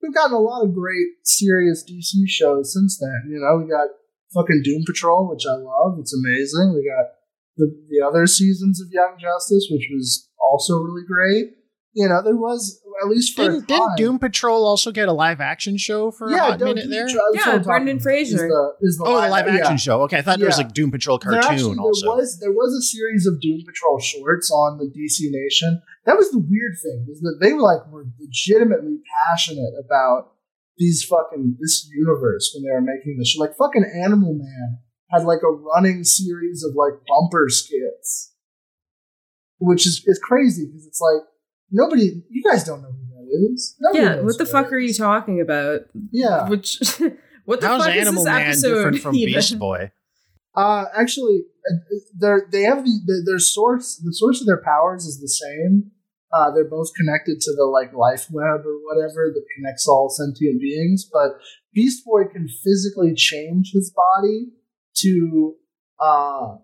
we've gotten a lot of great serious DC shows since then. You know, we got fucking Doom Patrol, which I love; it's amazing. We got the the other seasons of Young Justice, which was also really great. You know, there was at least for Didn't, didn't Doom Patrol also get a live action show for a yeah, hot no, minute there? Patrol- Yeah, what talking Brendan Fraser. is the, is the oh, the live action yeah. show. Okay, I thought there was Yeah. like Doom Patrol There cartoon actually, also. There was there was a series of Doom Patrol shorts on the DC Nation. That was the weird thing is that they were like were legitimately passionate about these fucking this universe when they were making this show. Like fucking Animal Man had like a running series of like bumper skits, which is is crazy because it's like nobody you guys don't know who that is. Nobody yeah, what the fuck that are you talking about? Yeah. Which what the How's fuck Animal is this Man episode? different from even? Beast Boy? Uh, actually, they're, they have the, the their source. The source of their powers is the same. Uh, they're both connected to the like life web or whatever that connects all sentient beings. But Beast Boy can physically change his body to uh,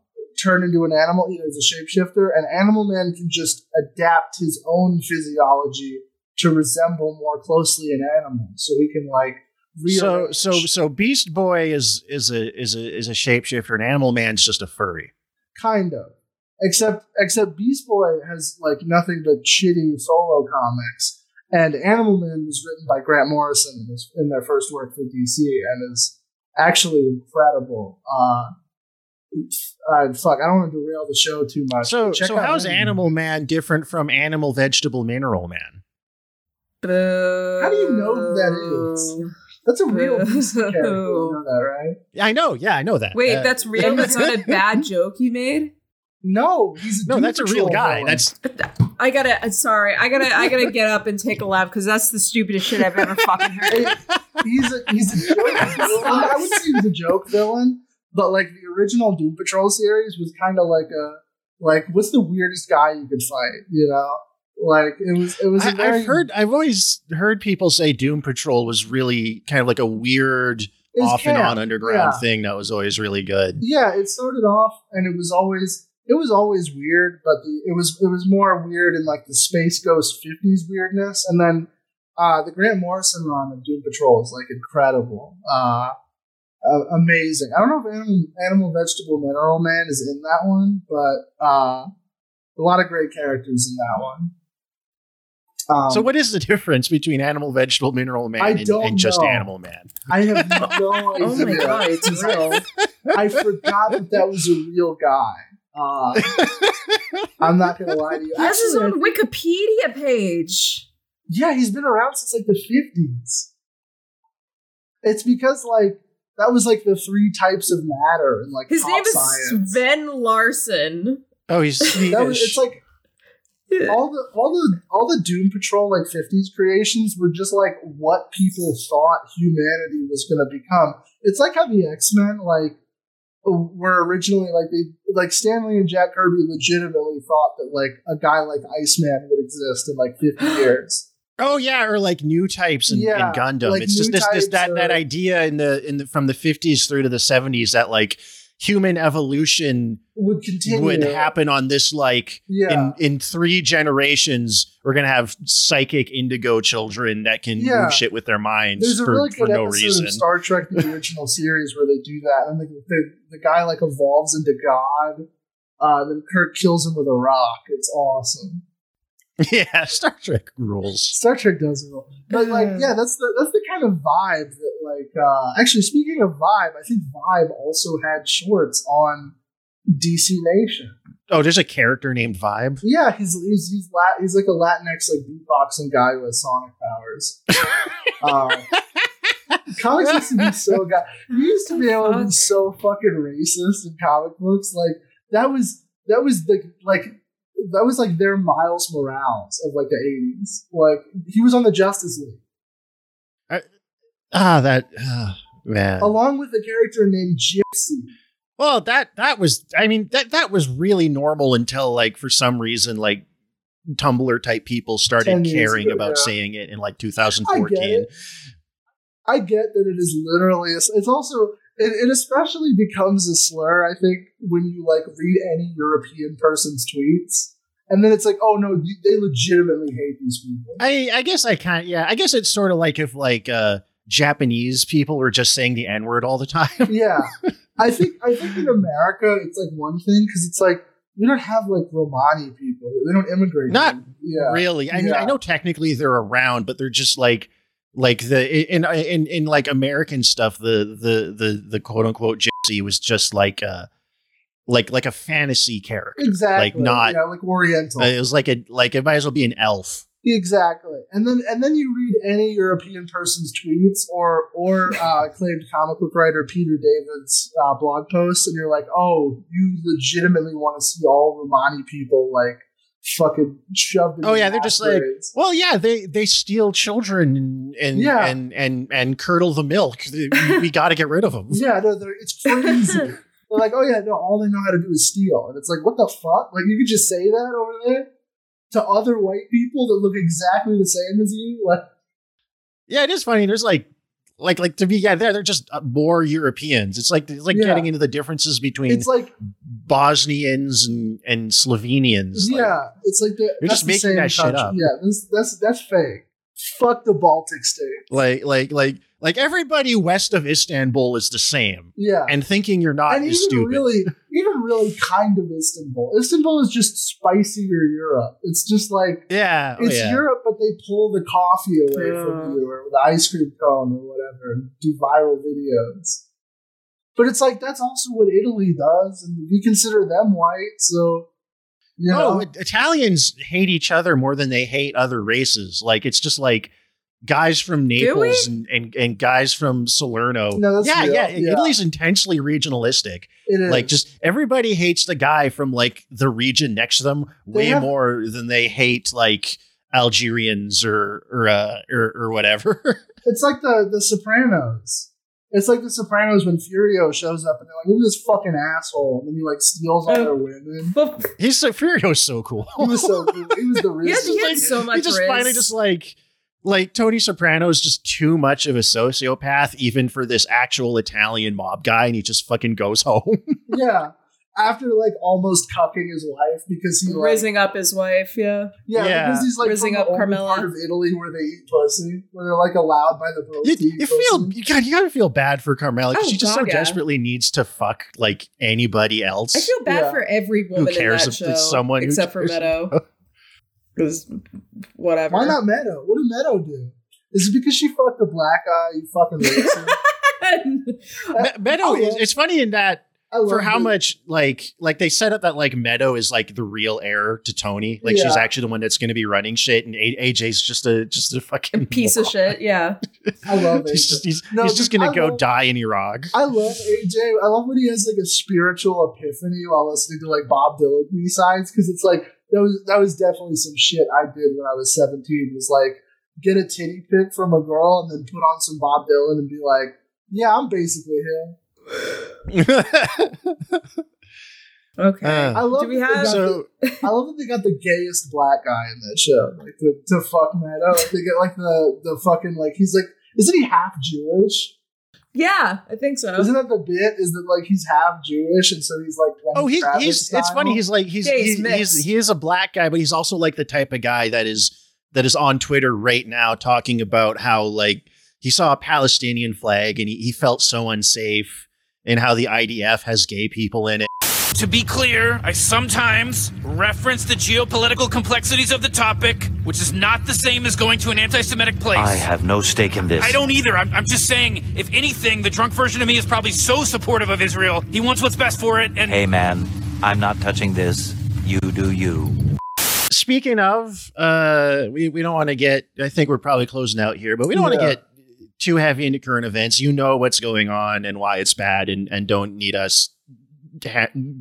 turn into an animal. You know, he's a shapeshifter, and Animal Man can just adapt his own physiology to resemble more closely an animal, so he can like. So so so Beast Boy is is a is a is a shapeshifter and Animal Man's just a furry. kind of except except beast boy has like nothing but shitty solo comics and animal man was written by grant morrison in, his, in their first work for dc and is actually incredible uh, uh fuck i don't want to derail the show too much So Check so out how's Animal Man different from Animal Vegetable Mineral Man? How do you know who that is? that's a real DC character you know that right Yeah, I know. Yeah, I know that. Wait, Uh, that's real. That's not a bad joke you made. no he's a no, that's a real guy. villain. That's I gotta. uh, Sorry, I gotta. I gotta get up and take a lap because that's the stupidest shit I've ever fucking heard. Hey, he's a he's a joke. I would say he's a joke villain, but like the original Doom Patrol series was kind of like a like what's the weirdest guy you could fight? You know, like it was it was. a I, very, I've heard. I've always heard people say Doom Patrol was really kind of like a weird off and on underground yeah. thing that was always really good. Yeah, it started off and it was always it was always weird, but the, it was it was more weird in like the Space Ghost fifties weirdness, and then uh, the Grant Morrison run of Doom Patrol is like incredible, uh, uh, amazing. I don't know if Animal, Animal Vegetable Mineral Man is in that one, but uh, a lot of great characters in that one. Um, so what is the difference between Animal, Vegetable, Mineral Man I and, don't and just. Animal Man? I have no idea. Oh my god, it's real. I forgot that that was a real guy. Uh, I'm not gonna lie to you. He has his own Wikipedia page. yeah, he's been around since like the 50s. It's because like that was like the three types of matter and like His pop name is science. Sven Larsen. Oh, he's Swedish. That was, it's like all the all the all the Doom Patrol like 50s creations were just like what people thought humanity was going to become. It's like how the X Men like were originally like they like Stan Lee and Jack Kirby legitimately thought that like a guy like Iceman would exist in like 50 years. Oh yeah, or like new types in, Yeah, in Gundam. like it's just this, this that that idea in the in the from the fifties through to the seventies that like human evolution Would continue. would happen on this like Yeah. in in three generations we're gonna have psychic indigo children that can Yeah. move shit with their minds There's a for, really for good no episode reason. of Star Trek: The Original Series where they do that, and the, the, the guy like evolves into God. Uh, then Kirk kills him with a rock. It's awesome. yeah, Star Trek rules. Star Trek does rule, but like, yeah, that's the that's the kind of vibe that like. Uh, actually, speaking of vibe, I think Vibe also had shorts on DC Nation. Oh, there's a character named Vibe. Yeah, he's he's he's, Lat- he's like a Latinx like beatboxing guy with sonic powers. uh, comics used to be so guy. You used to be able to be so fucking racist in comic books. Like that was that was the like that was like their Miles Morales of like the eighties. Like he was on the Justice League Ah, that ah, man. along with a character named Gypsy. Well, that that was I mean that that was really normal until like for some reason like Tumblr type people started caring ago, about yeah. saying it in like I get 2014. I get that it is literally. A, it's also. It, it especially becomes a slur. I think when you like read any European person's tweets, and then it's like, oh no, they legitimately hate these people. I I guess I kind yeah, I guess it's sort of like if like uh Japanese people were just saying the N-word all the time. yeah, I think I think in America it's like one thing because it's like we don't have like Romani people. They don't immigrate. Not yeah. really. I mean, I know technically they're around, but they're just like like the in in in like American stuff. The the the the quote unquote gypsy was just like uh like like a fantasy character. Exactly. Like not- yeah, like Oriental. Uh, it was like a like it might as well be an elf. Exactly, and then and then you read any European person's tweets or or uh, acclaimed comic book writer Peter David's uh, blog posts, and you're like, oh, you legitimately want to see all Romani people like fucking shoved. Oh, yeah, they're just like- Well, yeah, they they steal children and and Yeah. and, and and curdle the milk. we, we got to get rid of them. yeah, no, they're, it's crazy. they're like, oh yeah, no, all they know how to do is steal, and it's like, what the fuck? Like you could just say that over there to other white people that look exactly the same as you, like. Yeah, it is funny. There's like like like to be yeah, they're they're just uh, more Europeans. It's like it's like Yeah. getting into the differences between It's like Bosnians and and Slovenians. Like, yeah, it's like the, You're that's just making that shit up. Yeah, that's that's fake. Fuck the Baltic states. like like like like everybody west of Istanbul is the same, yeah, and thinking you're not and is even stupid. really, even really, kind of Istanbul. Istanbul is just spicier Europe. It's just like yeah, oh, it's yeah. Europe, but they pull the coffee away Yeah. from you, or the ice cream cone, or whatever, and do viral videos. But it's like that's also what Italy does, and we consider them white, so you know. No, it- Italians hate each other more than they hate other races. Like it's just like guys from? Naples and, and, and guys from Salerno. No, that's yeah, yeah, Yeah. Italy's intensely regionalistic. it is. Like just everybody hates the guy from like the region next to them way have- more than they hate like Algerians or or uh, or, or whatever. It's like the the Sopranos. It's like the Sopranos when Furio shows up and they're like, "Look at this fucking asshole," and then he like steals all Oh. their women. But He's so Furio's so cool. He was so cool. He was the he had, richest. he had like- so much he just riz. finally just like like Tony Soprano is just too much of a sociopath, even for this actual Italian mob guy, and he just fucking goes home. yeah. After like almost cucking his wife because he like Raising up his wife, yeah. yeah, Yeah. because he's like Raising from up the Carmela. part of Italy where they eat pussy, where they're like allowed by the Pope. you, to eat you pussy. feel you got you gotta feel bad for Carmela. 'cause Oh, she just God, so yeah. desperately needs to fuck like anybody else. I feel bad Yeah. for every woman who cares in if that it's show, someone who except for cares? Meadow. Because whatever. Why not Meadow? What did Meadow do? Is it because she fucked a black guy? You fucking racist. Uh, Me- Meadow, Oh, is, yeah. it's funny in that for how it. much like like they set up that like Meadow is like the real heir to Tony. Like she's actually the one that's going to be running shit, and A- AJ's just a just a fucking Piece of shit, yeah. I love it. He's just he's, No, he's just gonna I go love- die in Iraq. I love AJ. I love when he has like a spiritual epiphany while listening to like Bob Dylan B sides because it's like that was that was definitely some shit I did when I was seventeen. Was like get a titty pic from a girl and then put on some Bob Dylan and be like, yeah, I'm basically him. Okay. Uh, I love Do we have- got so the, I love that they got the gayest black guy in that show, like to, to fuck Meadow. Like, they get like the the fucking like he's like isn't he half Jewish? Yeah, I think so. Isn't that the bit? Is that like he's half Jewish and so he's like oh Lenny he, Kravitz he's it's funny he's like he's, Yeah, he's he's, he's he is a black guy, but he's also like the type of guy that is that is on Twitter right now talking about how like he saw a Palestinian flag and he, he felt so unsafe and how the IDF has gay people in it. To be clear, I sometimes reference the geopolitical complexities of the topic, which is not the same as going to an anti Semitic place. I have no stake in this. I don't either. I'm, I'm just saying, if anything, the drunk version of me is probably so supportive of Israel. He wants what's best for it, and Hey man, I'm not touching this. You do you. Speaking of, uh, we, we don't want to get, I think we're probably closing out here, but we don't want to get too heavy into current events. You know what's going on and why it's bad and, and don't need us ha-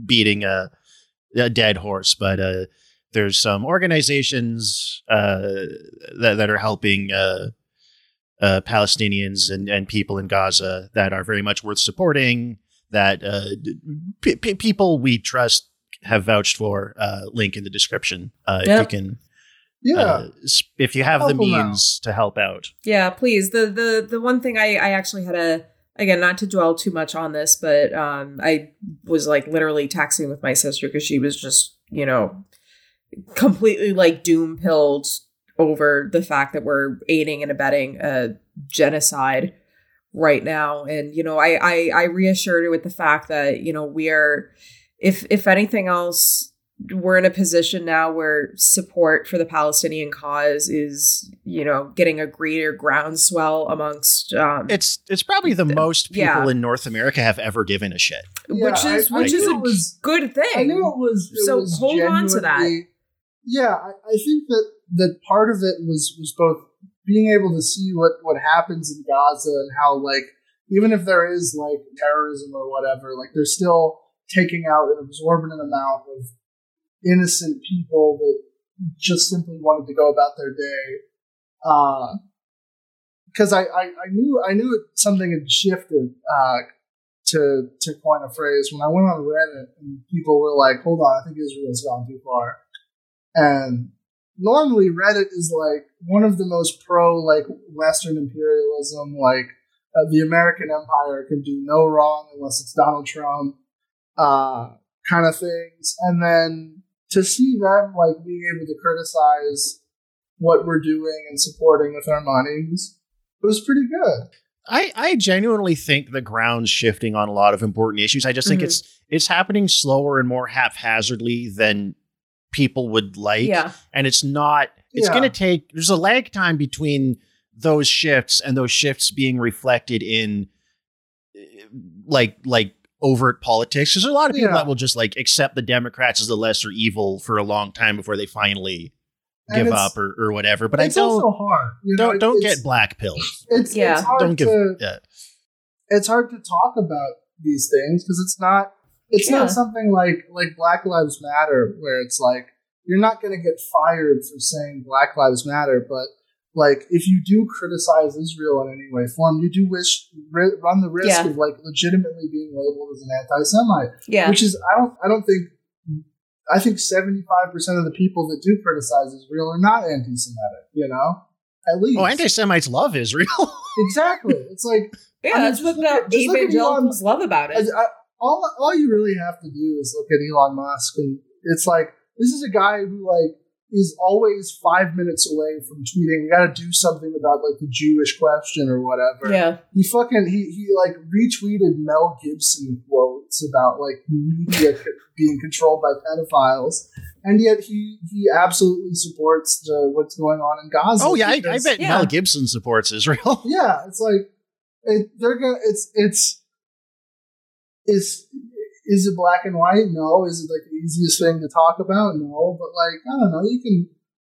beating a, a dead horse. But uh, there's some organizations uh, that, that are helping uh, uh, Palestinians and, and people in Gaza that are very much worth supporting, that uh, p- p- people we trust have vouched for. Uh, link in the description uh, Yep. if you can. yeah. Uh, if you have the Help 'em out. means to help out. Yeah, please. The the the one thing I I actually had a again not to dwell too much on this, but um I was like literally texting with my sister because she was just you know completely like doom pilled over the fact that we're aiding and abetting a genocide right now. And you know I, I i reassured her with the fact that you know we are if if anything else we're in a position now where support for the palestinian cause is you know getting a greater groundswell amongst um It's it's probably the Th- most people yeah. in North America have ever given a shit. Yeah, which is I- I which is a was- good thing I knew it was. It So was hold on to that. Yeah, I, I think that that part of it was was both being able to see what what happens in Gaza and how like even if there is like terrorism or whatever, like they're still taking out an absorbent amount of innocent people that just simply wanted to go about their day. Because I, I, I knew I knew something had shifted uh, to to coin a phrase when I went on Reddit and people were like, "Hold on, I think Israel's gone too far." And normally Reddit is like one of the most pro like Western imperialism, like uh, the American empire can do no wrong unless it's Donald Trump, uh, kind of things. And then to see them like being able to criticize what we're doing and supporting with our money was, was pretty good. I, I genuinely think the ground's shifting on a lot of important issues. I just think Mhm. it's it's happening slower and more haphazardly than people would like. yeah And it's not it's Yeah. gonna take there's a lag time between those shifts and those shifts being reflected in uh, like like overt politics. There's a lot of people Yeah. that will just like accept the Democrats as the lesser evil for a long time before they finally And give up or, or whatever. But I it's don't also hard. You know, don't don't get black pilled. It's, Yeah. it's hard Don't give to yeah. it's hard to talk about these things because it's not it's Yeah. not something like like Black Lives Matter where it's like you're not going to get fired for saying Black Lives Matter, but like if you do criticize Israel in any way, form, you do wish run the risk Yeah. of like legitimately being labeled as an anti-Semite, yeah which is I don't I don't think I think seventy five percent of the people that do criticize Israel are not anti-Semitic, you know. at least. Oh, anti Semites love Israel. exactly. It's like Yeah, I mean, that's what look at- the just look evangelicals love about I, it. I, all all you really have to do is look at Elon Musk, and it's like this is a guy who like is always five minutes away from tweeting. We got to do something about like the Jewish question or whatever. Yeah. He fucking he he like retweeted Mel Gibson quotes about like media being controlled by pedophiles, and yet he he absolutely supports the, what's going on in Gaza. oh yeah, I, I bet Yeah. Mel Gibson supports Israel. yeah, it's like it, they're gonna. It's it's is is it black and white? No. Is it like the easiest thing to talk about? No. But like I don't know. You can.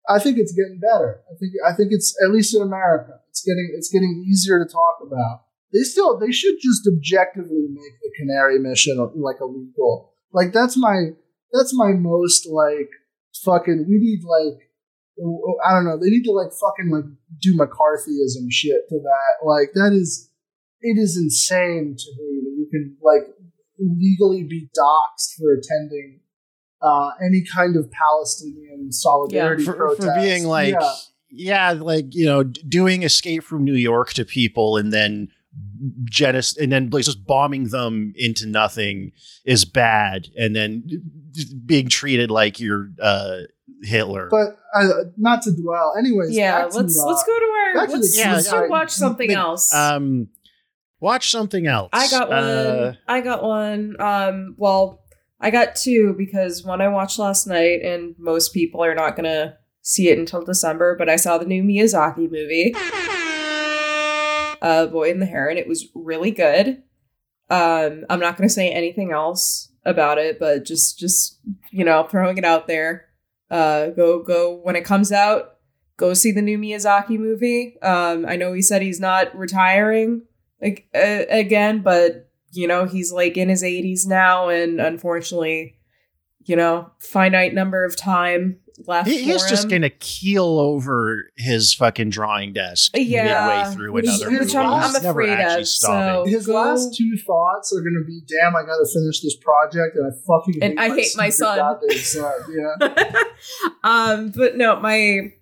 I think it's getting better. I think I think it's at least in America, it's getting it's getting easier to talk about. They still they should just objectively make the Canary mission like illegal. Like that's my that's my most like fucking. We need like I don't know. They need to like fucking like do McCarthyism shit to that. Like that is it is insane to me that you can like legally be doxxed for attending uh, any kind of Palestinian solidarity for, protest for being like Yeah. yeah. like you know doing escape from new york to people and then genocide and then like, just bombing them into nothing is bad and then being treated like you're uh hitler But uh, not to dwell. Anyways, Yeah, let's let's go to our back to let's, Yeah, let's suicide- go watch something But, else. um watch something else I got one. Uh, I got one. Um, well, I got two because one I watched last night, and most people are not gonna see it until December. But I saw the new Miyazaki movie, uh, Boy and the Heron. It was really good. Um, I'm not gonna say anything else about it, but just just you know, throwing it out there. Uh, go go when it comes out. Go see the new Miyazaki movie. Um, I know he said he's not retiring like uh, again but you know he's like in his 80s now and unfortunately you know finite number of time left he, he's for just gonna keel over his fucking drawing desk Yeah, midway through which- another which movie. I'm- I'm never afraid actually of, so- His Go- last two thoughts are going to be, "Damn, I got to finish this project," and I fucking And I hate my son. son. Yeah, um but no my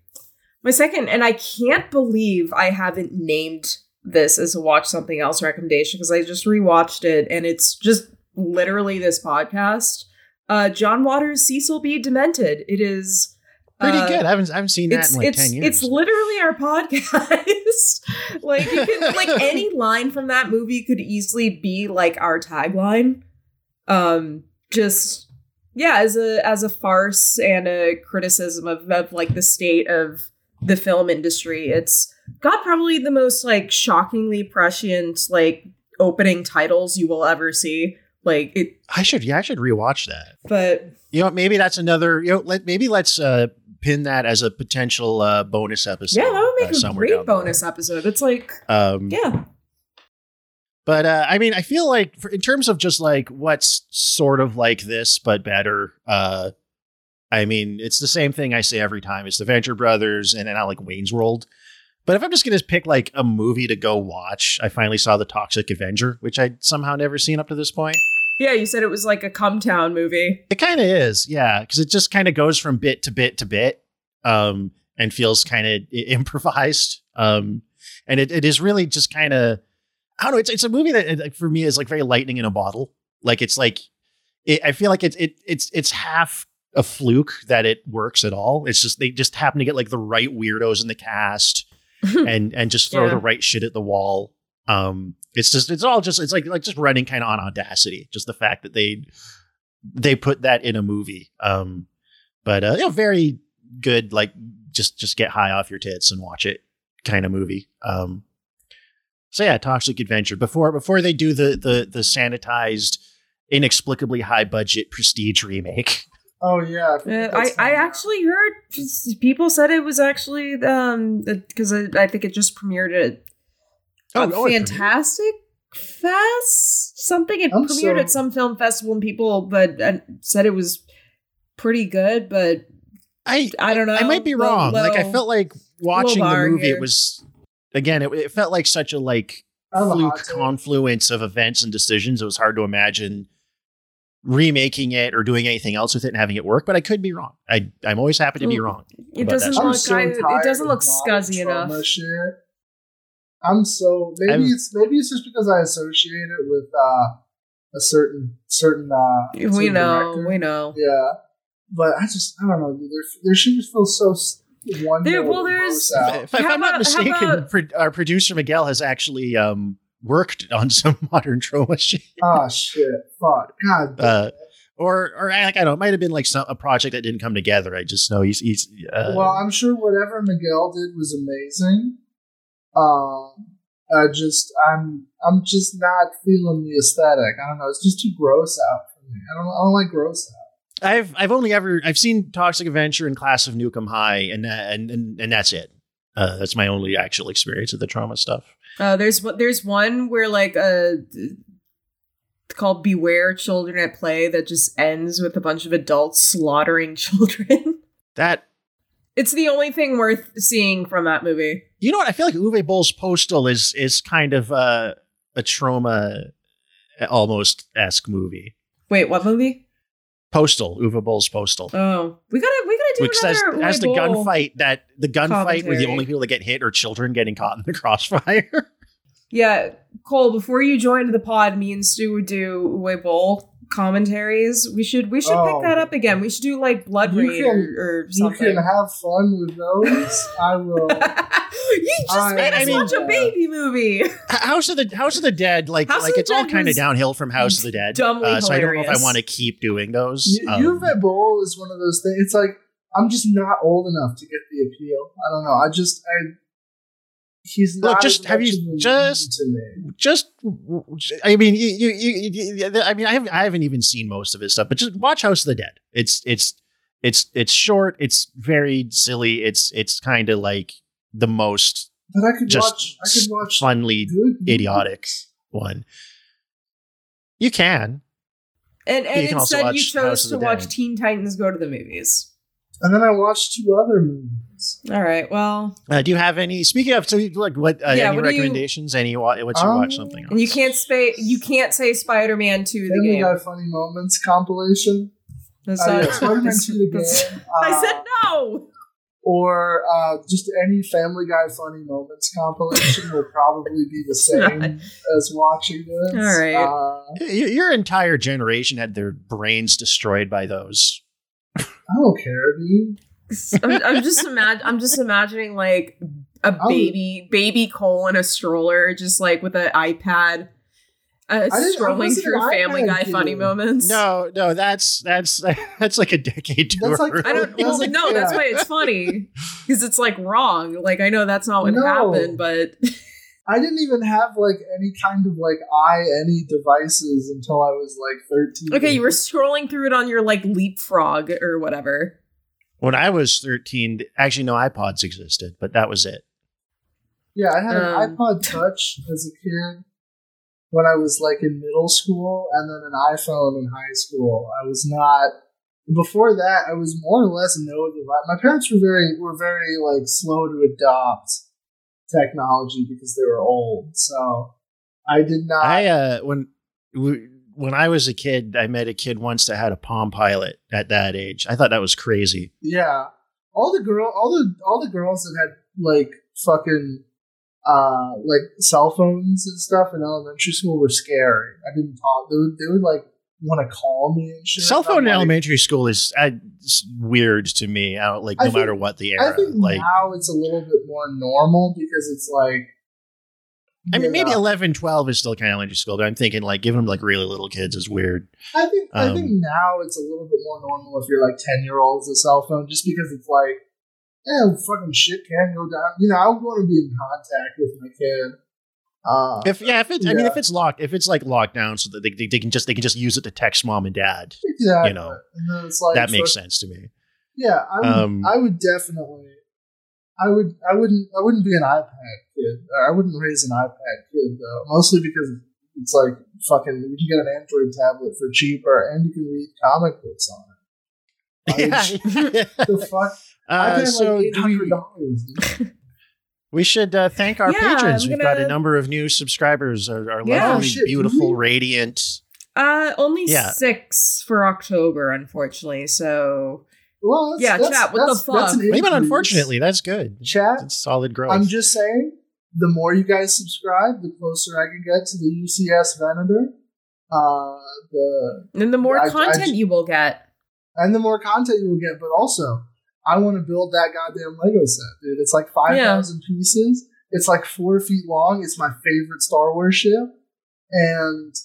my second and i can't believe i haven't named this as a watch something else recommendation because i just rewatched it and it's just literally this podcast uh john waters cecil b demented it is Pretty uh, good. I haven't I haven't seen that in like ten years. it's literally our podcast. like you can like any line from that movie could easily be like our tagline. Um just yeah, as a as a farce and a criticism of, of like the state of the film industry. It's got probably the most like shockingly prescient like opening titles you will ever see. Like it I should yeah I should rewatch that. but You know maybe that's another. You know, let maybe let's uh, pin that as a potential uh, bonus episode. yeah, that would make uh, a great bonus episode. It's like Um, yeah. But uh, I mean, I feel like for, in terms of just like what's sort of like this but better. Uh, I mean, it's the same thing I say every time. It's the Venture Brothers and, and I like Wayne's World. But if I'm just gonna pick like a movie to go watch, I finally saw the Toxic Avenger, which I'd somehow never seen up to this point. Yeah, you said it was like a come town movie. It kind of is, yeah, because it just kind of goes from bit to bit to bit, um, and feels kind of improvised. Um, and it, it is really just kind of, I don't know. It's it's a movie that like, for me is like very lightning in a bottle. Like it's like, it, I feel like it's it it's it's half a fluke that it works at all. It's just they just happen to get like the right weirdos in the cast and and just throw Yeah. the right shit at the wall. Um, it's just it's all just it's like like just running kind of on audacity. Just the fact that they they put that in a movie. Um, but uh, you know, very good. Like just just get high off your tits and watch it kind of movie. Um, so yeah, Toxic Avenger. Before before they do the the the sanitized, inexplicably high budget prestige remake. Oh yeah, Uh, I, I actually heard people said it was actually um because I, I think it just premiered at Oh, a oh, Fantastic Fest something. It I'm premiered so- at some film festival and people but uh, said it was pretty good. But I I don't know. I might be Low- wrong. like I felt like watching the movie. here. It was again. It, it felt like such a like I a fluke confluence of events and decisions. It was hard to imagine remaking it or doing anything else with it and having it work, but I could be wrong. I I'm always happy to be wrong. It doesn't look. so I, it doesn't look scuzzy enough. Shit. I'm so maybe I'm- it's maybe it's just because I associate it with uh, a certain certain uh We know. director. We know. Yeah, but I just I don't know. Their their shit just feels so s- one. There- well, there's- If, if I'm not about- how mistaken, about- pro- our producer Miguel has actually um, worked on some modern Troma shit. Ah shit, fuck, god. Uh, or or like I don't know, it might have been like some a project that didn't come together. I just know he's he's uh, well, I'm sure whatever Miguel did was amazing. Um, I just I'm I'm just not feeling the aesthetic. I don't know. It's just too gross out for me. I don't I don't like gross out. I've I've only ever I've seen Toxic Avenger and Class of Nukem High, and and, and and that's it. Uh, that's my only actual experience of the Troma stuff. Uh, there's one- there's one where like uh, it's called Beware Children at Play that just ends with a bunch of adults slaughtering children. That it's the only thing worth seeing from that movie. you know what I feel like Uwe Boll's Postal is is kind of uh, a Troma almost esque movie. Wait, what movie? Postal, Uwe Boll's Postal. Oh, we gotta we gotta do which says has the gunfight that the gunfight where the only people that get hit are children getting caught in the crossfire. Yeah, Cole. Before you joined the pod, me and Stu would do Uwe Boll commentaries. We should we should Oh. pick that up again. We should do like Blood You Rain can- or, or You can have fun with those. I will. you just I- made us I mean- watch a baby movie. House of the House of the Dead, like House like it's all kind of downhill from House of the Dead. dumbly Uh, so I don't know if I want to keep doing those. U- Um, Uwe Boll is one of those things. It's like I'm just not old enough to get the appeal. I don't know. I just I. He's Look, just- have you of a lead just- just I mean you, you, you, you I mean I haven't I haven't even seen most of his stuff, but just watch House of the Dead. It's it's it's it's short. It's very silly. It's it's kind of like the most But I could just watch. I could watch funly good idiotic one. You can. And and You can instead you chose to watch Dead. Teen Titans Go to the movies. And then I watched two other movies. All right. Well, Uh, do you have any? Speaking of, so you- like what? Uh, Yeah, any what do you- recommendations? Any? wa- What's you Um, watch something? and you can't say you can't say Spider Man Two the game. Family Funny Moments compilation. That's Uh, yeah, Spider-Man 2 the that's- game. I Uh, said no. or uh, just any Family Guy Funny Moments compilation will probably be the same as watching this. All right. Uh, Your entire generation had their brains destroyed by those. I don't care, dude. I'm, I'm just imag- I'm just imagining like a I'll- baby baby Cole in a stroller, just like with an iPad, uh, didn't- strolling through Family Guy kid. funny moments. No, no, that's that's that's like a decade too That's like- early. I don't. That's Well, like- no, that's why it's funny because it's like wrong. Like I know that's not what No. happened, but I didn't even have like any kind of like i any devices until I was like thirteen. okay, you were scrolling through it on your like leapfrog or whatever. When I was thirteen, actually, no iPods existed, but that was it. Yeah, I had Um, an iPod Touch as a kid when I was like in middle school, and then an iPhone in high school. I was not. Before that, I was more or less no device. My parents were very were very like slow to adopt technology because they were old. So I did not. I uh when when I was a kid, I met a kid once that had a Palm Pilot at that age. I thought that was crazy. Yeah, all the girl, all the all the girls that had like fucking uh like cell phones and stuff in elementary school were scary. I didn't talk. They would they would like want to call me and shit. Cell phone I'm in like- elementary school is uh, weird to me. I don't, like no think- matter what the era. I think Like now it's a little bit more normal because it's like. I mean, you maybe know, 11, 12 is still kind of elementary school, but I'm thinking like giving them like really little kids is weird. I think I think um, now it's a little bit more normal if you're like ten year olds a cell phone, just because it's like, yeah, fucking shit can go down. You know, I want to be in contact with my kid. Uh, If yeah, if it's I mean if it's locked, if it's like locked down so that they, they, they can just they can just use it to text mom and dad. exactly. you know, like that makes fuck- sense to me. Yeah, I would, Um, I would definitely. I would. I wouldn't. I wouldn't be an iPad kid. I wouldn't raise an iPad kid though. Mostly because it's like fucking. You can get an Android tablet for cheaper, and you can read comic books on it. yeah. The fuck! I uh, paid so like eight hundred dollars. We should uh, thank our Yeah, patrons. I'm We've got a number of new subscribers. Our, our Yeah. lovely, Oh, shit, do beautiful, radiant Uh, only Yeah. six for October, unfortunately. So Well, that's, Yeah, that's, chat, what the that's, that's an fuck? Even increase. unfortunately, that's good. chat. It's solid growth. I'm just saying, the more you guys subscribe, the closer I can get to the UCS Venator. Uh, the and the more I- I content you will get. and the more content you will get, but also I want to build that goddamn Lego set, dude. It's like five thousand pieces. It's like four feet long. It's my favorite Star Wars ship, and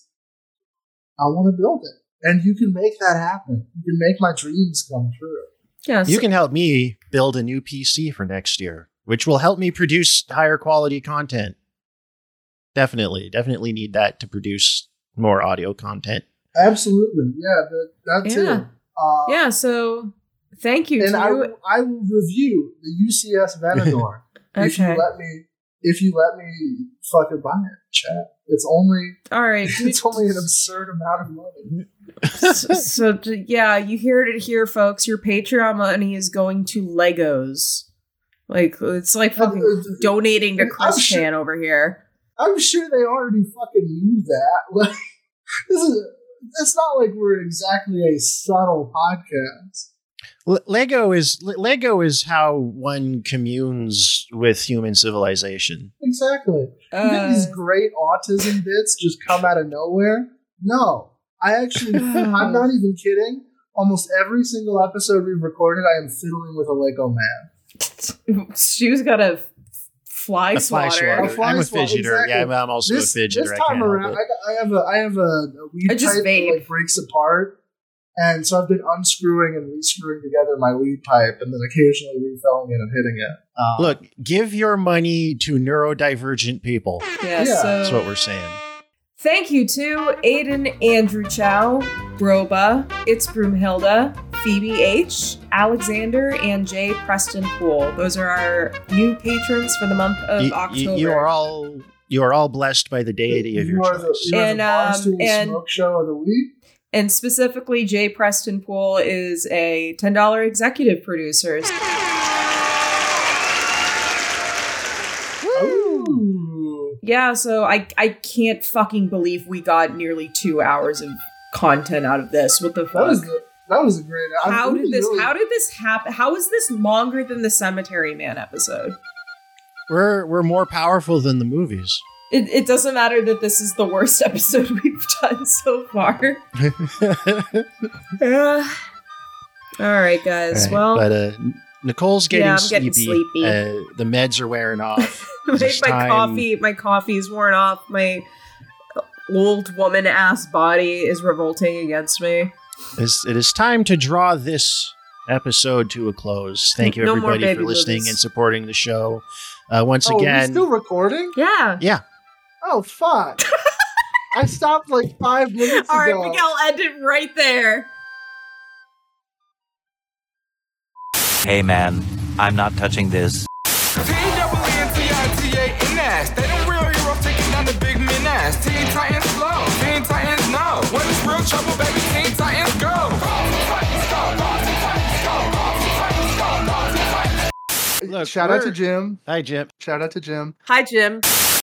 I want to build it. And you can make that happen. You can make my dreams come true. Yeah, you can help me build a new PC for next year, which will help me produce higher quality content. Definitely, definitely need that to produce more audio content. Absolutely, yeah, that, that too. Uh, yeah. So thank you. and I, you. will- I will review the UCS Venator if you let me. If you let me fucking buy it, chat. It's only All right. it's only an absurd amount of money. so, so yeah, you heard it here, folks. Your Patreon money is going to Legos. Like it's like fucking Uh, uh, donating to Chris sure- Chan over here. I'm sure they already fucking knew that. Like this is. It's not like we're exactly a subtle podcast. L- Lego is Lego is how one communes with human civilization. Exactly. You get Uh, these great autism bits just come out of nowhere. No, I actually, I'm not even kidding. Almost every single episode we've recorded, I am fiddling with a Lego man. Stu's got a f- fly A fly swatter. swatter. A fly I'm a fidgeter. exactly. Yeah, I'm- I'm also This, a fidgeter. this I time can't around, I, I have a I have a, a weed I just pipe that like breaks apart, and so I've been unscrewing and rescrewing together my lead pipe, and then occasionally refilling it and hitting it. Um, Look, give your money to neurodivergent people. Yeah, Yeah. so That's what we're saying. Thank you to Aiden Andrew Chow, Broba, It's Broomhilda, Phoebe H, Alexander, and Jay Preston Poole. Those are our new patrons for the month of You, you- October. you are all you are all blessed by the deity of you your are the, choice. you are And, the um, and- smoke show of the week. And specifically, Jay Preston Poole is a $10 executive producer. Ooh. Yeah, so I I can't fucking believe we got nearly two hours of content out of this. What the That fuck? was the, that was a great. I how really, did this really- how did this happen? How is this longer than the Cemetery Man episode? We're we're more powerful than the movies. It, it doesn't matter that this is the worst episode we've done so far. Yeah. All right, guys. Right, Well, but uh, Nicole's getting Yeah, I'm sleepy. getting sleepy. Uh, the meds are wearing off. my, my time- coffee my coffee's worn off. My old woman ass body is revolting against me. It's, it is time to draw this episode to a close. Thank you, No everybody, for listening movies. and supporting the show. Uh, once Oh, are we again, still recording? Yeah. yeah, Oh fuck! I stopped like five minutes All right, ago. All right, Miguel, end it right there. Hey man, I'm not touching this. T-double-N-T-I-T-A and ass. They them real heroes taking down the big men ass. Teen Titans flow. Teen Titans know. When it's real trouble, baby, Teen Titans go. Look, Shout out to Jim. Hi, Jim. Shout out to Jim. Hi, Jim.